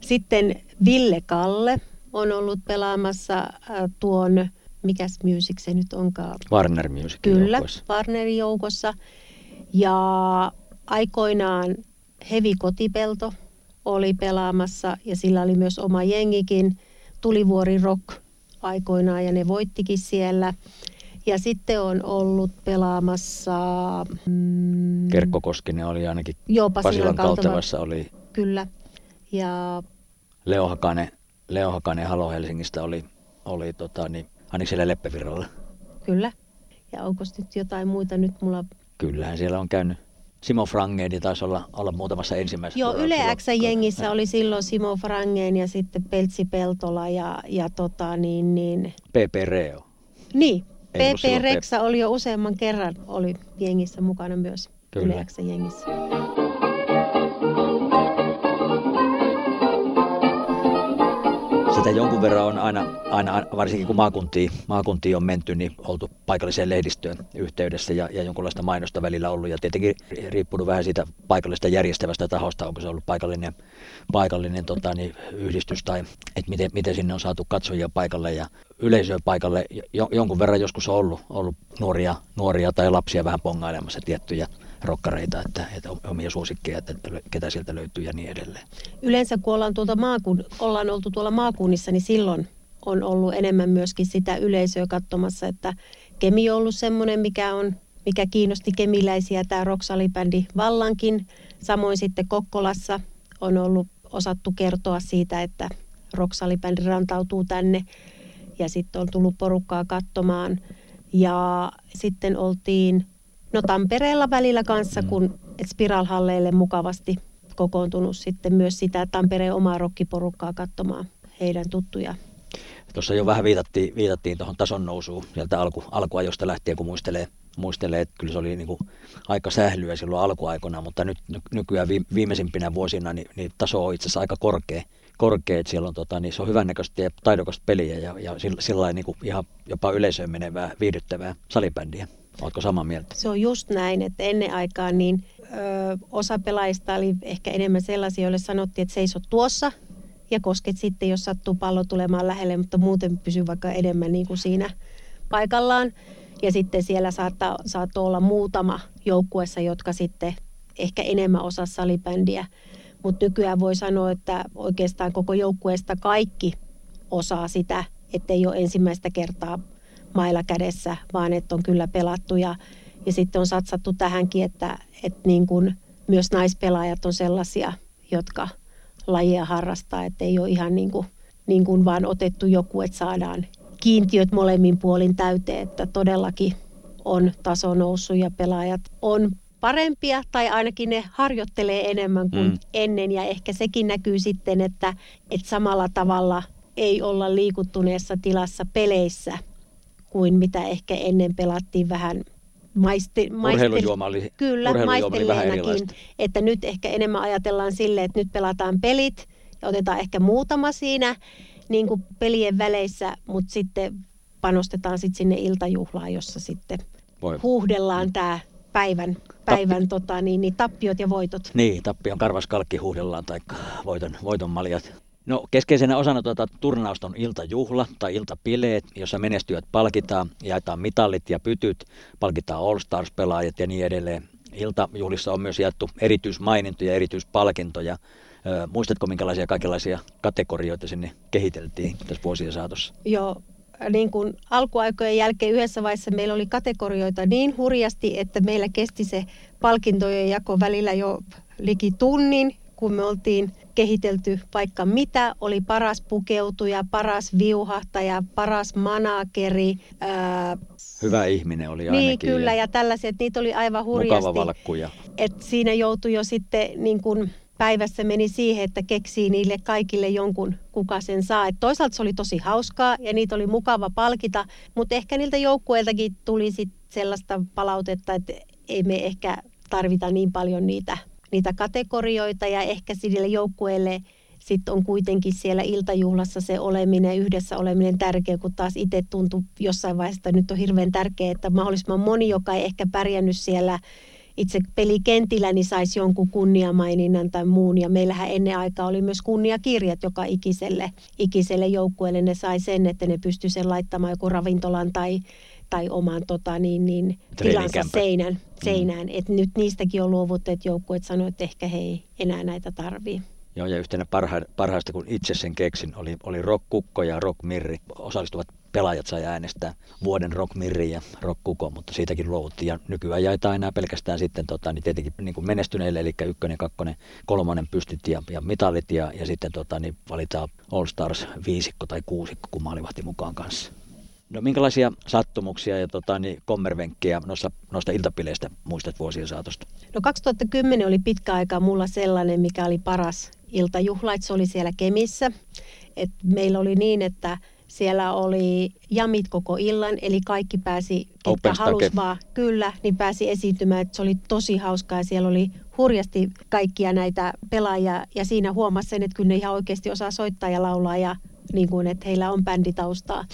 sitten Ville Kalle on ollut pelaamassa äh, tuon, mikäs music se nyt onkaan, Warner Music Kyllä, joukkueessa. Warnerin joukossa. Ja aikoinaan Hevi Kotipelto oli pelaamassa ja sillä oli myös oma jengikin. Tulivuori Rock aikoinaan ja ne voittikin siellä. Ja sitten on ollut pelaamassa... Mm, Kerkko Koskinen oli ainakin Joo, Pasilan Pasilan kalteva. kaltevassa oli Kyllä. Ja Leo Hakanen, Leo Hakanen Halo Helsingistä oli, oli tota, niin, ainakin siellä Leppävirralla. kyllä. Ja onko nyt jotain muita nyt mulla... Kyllähän siellä on käynyt. Simo Frangedi taisi olla, olla muutamassa ensimmäisessä. Joo, Yle jengissä oli silloin Simo Frangen ja sitten Peltsi Peltola ja, ja tota niin, niin PP Reo. Niin, PP Reksa oli jo useamman kerran oli jengissä mukana myös Kyllä. Yle jengissä. Sitä jonkun verran on aina, aina varsinkin kun maakuntiin, maakuntiin on menty, niin oltu paikalliseen lehdistöön yhteydessä ja, ja jonkunlaista mainosta välillä ollut. Ja tietenkin riippunut vähän siitä paikallisesta järjestävästä tahosta, onko se ollut paikallinen, paikallinen tota, niin, yhdistys tai että miten, miten sinne on saatu katsojia paikalle ja yleisöä paikalle. Jo, jonkun verran joskus on ollut, ollut nuoria, nuoria tai lapsia vähän pongailemassa tiettyjä rokkareita, että, että omia suosikkeja, että ketä sieltä löytyy ja niin edelleen. Yleensä kun ollaan, tuolta maakun, ollaan oltu tuolla maakunnissa, niin silloin on ollut enemmän myöskin sitä yleisöä katsomassa, että Kemi on ollut semmoinen, mikä, on, mikä kiinnosti kemiläisiä, tämä roksalibändi vallankin. Samoin sitten Kokkolassa on ollut osattu kertoa siitä, että roksalibändi rantautuu tänne ja sitten on tullut porukkaa katsomaan. Ja sitten oltiin no Tampereella välillä kanssa, kun et Spiralhalleille mukavasti kokoontunut sitten myös sitä Tampereen omaa rokkiporukkaa katsomaan heidän tuttuja. Tuossa jo vähän viitattiin, viitattiin tuohon tason nousuun sieltä alku, alkuajosta lähtien, kun muistelee, muistelee, että kyllä se oli niin kuin aika sählyä silloin alkuaikona, mutta nyt ny- nykyään vi- viimeisimpinä vuosina niin, niin taso on itse asiassa aika korkea. korkea että siellä on, tota, niin se on hyvännäköistä ja taidokasta peliä ja, ja sillä, sillä niin kuin ihan jopa yleisöön menevää, viihdyttävää salibändiä. Oletko samaa mieltä? Se on just näin, että ennen aikaan niin ö, osa pelaajista oli ehkä enemmän sellaisia, joille sanottiin, että seiso tuossa ja kosket sitten, jos sattuu pallo tulemaan lähelle, mutta muuten pysy vaikka enemmän niin kuin siinä paikallaan. Ja sitten siellä saattaa, saattoi olla muutama joukkuessa, jotka sitten ehkä enemmän osaa salibändiä. Mutta nykyään voi sanoa, että oikeastaan koko joukkueesta kaikki osaa sitä, ettei ole ensimmäistä kertaa mailla kädessä, vaan että on kyllä pelattu. Ja, ja sitten on satsattu tähänkin, että, että niin kuin myös naispelaajat on sellaisia, jotka lajia harrastaa, että ei ole ihan niin kuin, niin kuin vaan otettu joku, että saadaan kiintiöt molemmin puolin täyteen, että todellakin on taso noussut ja pelaajat on parempia tai ainakin ne harjoittelee enemmän kuin Mm. ennen. Ja ehkä sekin näkyy sitten, että, että samalla tavalla ei olla liikuttuneessa tilassa peleissä kuin mitä ehkä ennen pelattiin vähän maiste, Urheilujuoma oli, Kyllä, urheilujuoma oli vähän erilaista. Että nyt ehkä enemmän ajatellaan sille, että nyt pelataan pelit ja otetaan ehkä muutama siinä niin kuin pelien väleissä, mutta sitten panostetaan sitten sinne iltajuhlaan, jossa sitten Voi. huuhdellaan tämä päivän, päivän tota, niin, niin, tappiot ja voitot. Niin, tappion karvas kalkki huudellaan tai voiton, voiton maljat. No keskeisenä osana tuota turnausta on iltajuhla tai iltapileet, jossa menestyjät palkitaan, jaetaan mitallit ja pytyt, palkitaan All Stars-pelaajat ja niin edelleen. Iltajuhlissa on myös jaettu erityismainintoja ja erityispalkintoja. muistatko, minkälaisia kaikenlaisia kategorioita sinne kehiteltiin tässä vuosien saatossa? Joo, niin kuin alkuaikojen jälkeen yhdessä vaiheessa meillä oli kategorioita niin hurjasti, että meillä kesti se palkintojen jako välillä jo liki tunnin, kun me oltiin kehitelty vaikka mitä, oli paras pukeutuja, paras viuhahtaja, paras manakeri. Ää, Hyvä ihminen oli ainakin. Niin, kyllä, ja, tällaiset, niitä oli aivan hurjasti. Mukava valkkuja. Et siinä joutui jo sitten niin kuin päivässä meni siihen, että keksii niille kaikille jonkun, kuka sen saa. Et toisaalta se oli tosi hauskaa ja niitä oli mukava palkita, mutta ehkä niiltä joukkueiltakin tuli sit sellaista palautetta, että ei me ehkä tarvita niin paljon niitä, niitä kategorioita ja ehkä sille joukkueelle sitten on kuitenkin siellä iltajuhlassa se oleminen, yhdessä oleminen tärkeä, kun taas itse tuntui jossain vaiheessa, että nyt on hirveän tärkeää, että mahdollisimman moni, joka ei ehkä pärjännyt siellä itse pelikentillä niin saisi jonkun kunniamaininnan tai muun. Ja meillähän ennen aikaa oli myös kunniakirjat joka ikiselle, ikiselle joukkueelle. Ne sai sen, että ne pystyi sen laittamaan joku ravintolan tai, tai oman tota, niin, niin, tilansa seinän, mm. seinään. Mm. Et nyt niistäkin on luovuttu, että joukkueet sanoivat, että ehkä he ei enää näitä tarvii. Joo, ja yhtenä parha, parhaista, kun itse sen keksin, oli, oli Rock Kukko ja Rock Mirri. Osallistuvat pelaajat sai äänestää vuoden Rock Mirri ja Rock Kukko, mutta siitäkin luovuttiin. Ja nykyään jaetaan enää pelkästään sitten tota, niin tietenkin niin kuin menestyneille, eli ykkönen, kakkonen, kolmonen pystyt ja, ja mitalit, ja, ja sitten tota, niin valitaan All Stars viisikko tai kuusikko, kun maalivahti mukaan kanssa. No minkälaisia sattumuksia ja tota, niin kommervenkkejä noista, noista iltapileistä muistat vuosien saatosta? No 2010 oli pitkä aika mulla sellainen, mikä oli paras iltajuhla, että se oli siellä Kemissä. Et meillä oli niin, että siellä oli jamit koko illan, eli kaikki pääsi, ketkä halusi vaan, kyllä, niin pääsi esiintymään. Että se oli tosi hauskaa ja siellä oli hurjasti kaikkia näitä pelaajia ja siinä huomasi sen, että kyllä ne ihan oikeasti osaa soittaa ja laulaa ja niin kuin, että heillä on bänditaustaa.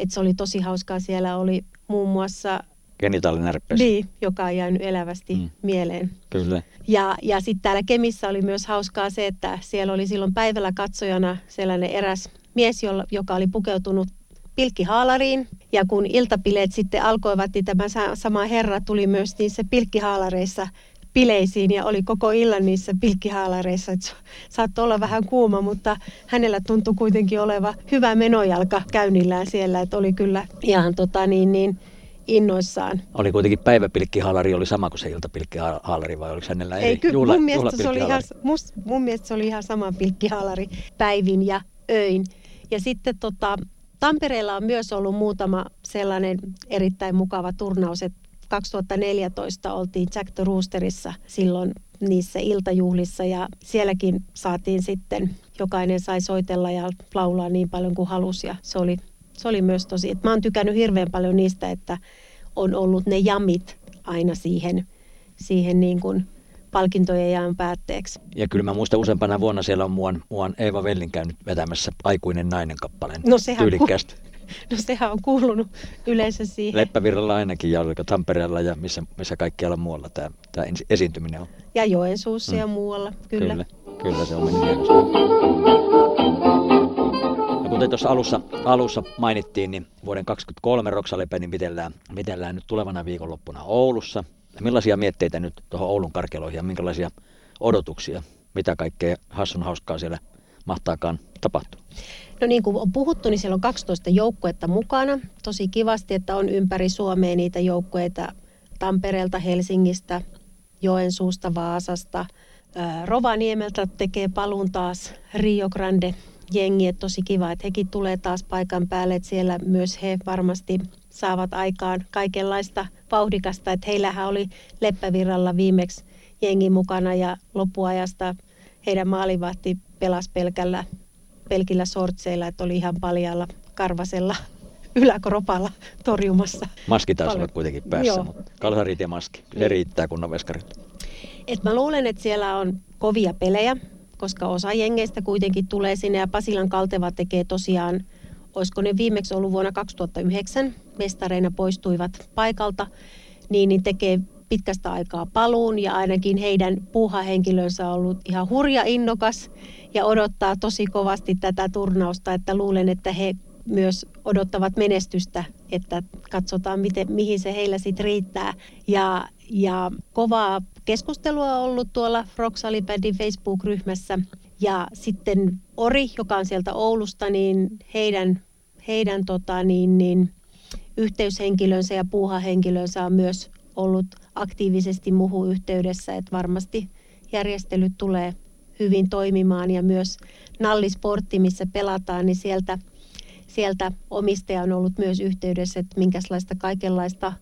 Että se oli tosi hauskaa. Siellä oli muun muassa genitaalinärpes. Niin, joka on jäänyt elävästi mm. mieleen. Kyllä. Ja, ja sitten täällä Kemissä oli myös hauskaa se, että siellä oli silloin päivällä katsojana sellainen eräs mies, joka oli pukeutunut pilkkihaalariin. Ja kun iltapileet sitten alkoivat, niin tämä sama herra tuli myös niissä pilkkihaalareissa bileisiin ja oli koko illan niissä pilkkihaalareissa. Että saattoi olla vähän kuuma, mutta hänellä tuntui kuitenkin oleva hyvä menojalka käynnillään siellä. Että oli kyllä ihan tota niin, niin innoissaan. Oli kuitenkin päiväpilkkihaalari oli sama kuin se iltapilkkihaalari vai oliko hänellä eri Ei, kyllä, juhla, mun, mielestä se oli ihan, must, mun mielestä se oli ihan sama pilkkihaalari päivin ja öin. Ja sitten tota, Tampereella on myös ollut muutama sellainen erittäin mukava turnaus, että 2014 oltiin Jack the Roosterissa silloin niissä iltajuhlissa ja sielläkin saatiin sitten, jokainen sai soitella ja laulaa niin paljon kuin halusi ja se oli, se oli myös tosi, että mä oon tykännyt hirveän paljon niistä, että on ollut ne jamit aina siihen, siihen niin kuin palkintojen jaan päätteeksi. Ja kyllä mä muistan useampana vuonna siellä on muuan, muuan Eeva Vellin käynyt vetämässä Aikuinen nainen kappaleen no, sehän tyylikkästä. No sehän on kuulunut yleensä siihen. Leppävirralla ainakin ja Tampereella ja missä, missä kaikkialla muualla tämä, tämä esiintyminen on. Ja Joensuussa mm. ja muualla, kyllä. Kyllä, kyllä se on mennyt hienosti. Ja kuten tuossa alussa, alussa mainittiin, niin vuoden 2023 Roksalepenin mitellään, mitellään nyt tulevana viikonloppuna Oulussa – Millaisia mietteitä nyt tuohon Oulun karkeloihin ja minkälaisia odotuksia, mitä kaikkea hassun hauskaa siellä mahtaakaan tapahtua? No niin kuin on puhuttu, niin siellä on 12 joukkuetta mukana. Tosi kivasti, että on ympäri Suomea niitä joukkueita Tampereelta, Helsingistä, Joensuusta, Vaasasta. Rovaniemeltä tekee paluun taas Rio Grande jengi, että tosi kiva, että hekin tulee taas paikan päälle, että siellä myös he varmasti saavat aikaan kaikenlaista vauhdikasta, että heillähän oli Leppävirralla viimeksi jengi mukana ja loppuajasta heidän maalivahti pelasi pelkällä, pelkillä sortseilla, että oli ihan paljalla karvasella yläkropalla torjumassa. Maski taisi olla kuitenkin päässä, Joo. mutta kalsarit ja maski, se niin. riittää kunnon veskarit. Et mä luulen, että siellä on kovia pelejä, koska osa jengeistä kuitenkin tulee sinne ja Pasilan Kalteva tekee tosiaan, olisiko ne viimeksi ollut vuonna 2009, mestareina poistuivat paikalta, niin, niin tekee pitkästä aikaa paluun ja ainakin heidän puuhahenkilönsä on ollut ihan hurja innokas ja odottaa tosi kovasti tätä turnausta, että luulen, että he myös odottavat menestystä, että katsotaan, miten, mihin se heillä sitten riittää. Ja, ja kovaa keskustelua on ollut tuolla Rock Salibandin Facebook-ryhmässä. Ja sitten Ori, joka on sieltä Oulusta, niin heidän, heidän tota, niin, niin, yhteyshenkilönsä ja puuhahenkilönsä on myös ollut aktiivisesti muhu yhteydessä, että varmasti järjestelyt tulee hyvin toimimaan ja myös Nallisportti, missä pelataan, niin sieltä, sieltä omistaja on ollut myös yhteydessä, että minkälaista kaikenlaista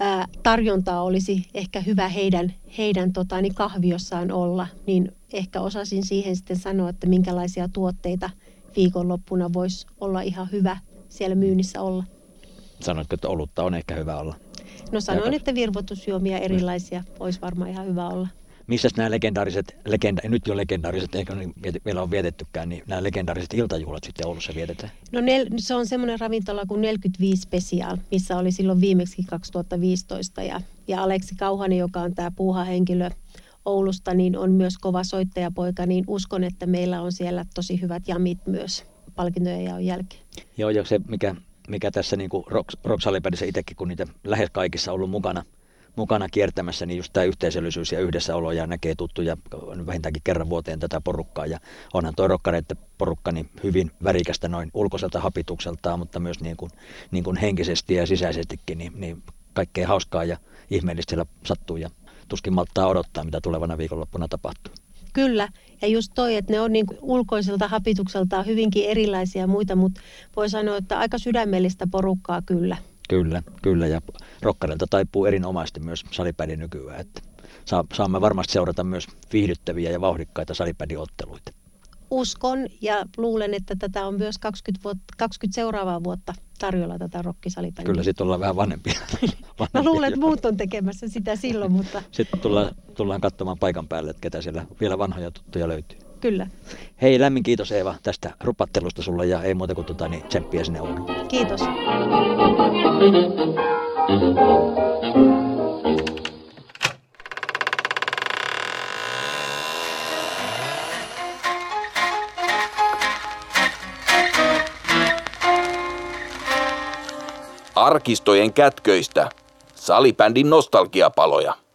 ää, tarjontaa olisi ehkä hyvä heidän, heidän tota, niin kahviossaan olla, niin ehkä osasin siihen sitten sanoa, että minkälaisia tuotteita viikonloppuna voisi olla ihan hyvä siellä myynnissä olla. Sanoitko, että olutta on ehkä hyvä olla? No sanoin, että virvoitusjuomia erilaisia olisi varmaan ihan hyvä olla. Missä nämä legendaariset, legenda, nyt jo legendaariset, eikä niin vielä ole vietettykään, niin nämä legendaariset iltajuhlat sitten Oulussa vietetään? No nel, se on semmoinen ravintola kuin 45 Special, missä oli silloin viimeksi 2015. Ja, ja Aleksi Kauhanen, joka on tämä puuhahenkilö Oulusta, niin on myös kova soittajapoika, niin uskon, että meillä on siellä tosi hyvät jamit myös palkintojen jaon jälkeen. Joo, ja se mikä mikä tässä niin rock, rock itsekin, kun niitä lähes kaikissa ollut mukana, mukana kiertämässä, niin just tämä yhteisöllisyys ja yhdessäolo ja näkee tuttuja vähintäänkin kerran vuoteen tätä porukkaa. Ja onhan tuo rokkareiden porukka niin hyvin värikästä noin ulkoiselta hapitukseltaan, mutta myös niin kuin, niin kuin henkisesti ja sisäisestikin niin, niin kaikkea hauskaa ja ihmeellistä siellä sattuu ja tuskin malttaa odottaa, mitä tulevana viikonloppuna tapahtuu. Kyllä, ja just toi, että ne on niin ulkoiselta hapitukseltaan hyvinkin erilaisia muita, mutta voi sanoa, että aika sydämellistä porukkaa kyllä. Kyllä, kyllä, ja rokkarilta taipuu erinomaisesti myös salipädi nykyään, että saamme varmasti seurata myös viihdyttäviä ja vauhdikkaita salipädiotteluita uskon ja luulen, että tätä on myös 20, vuotta, 20 seuraavaa vuotta tarjolla tätä rockisalipäniä. Kyllä, sitten ollaan vähän vanhempia. vanhempia. Mä luulen, että muut on tekemässä sitä silloin, mutta... Sitten tullaan, tullaan katsomaan paikan päälle, että ketä siellä vielä vanhoja tuttuja löytyy. Kyllä. Hei, lämmin kiitos Eeva tästä rupattelusta sulle ja ei muuta kuin tota, niin tsemppiä sinne Ouluun. Kiitos. arkistojen kätköistä, salibändin nostalgiapaloja.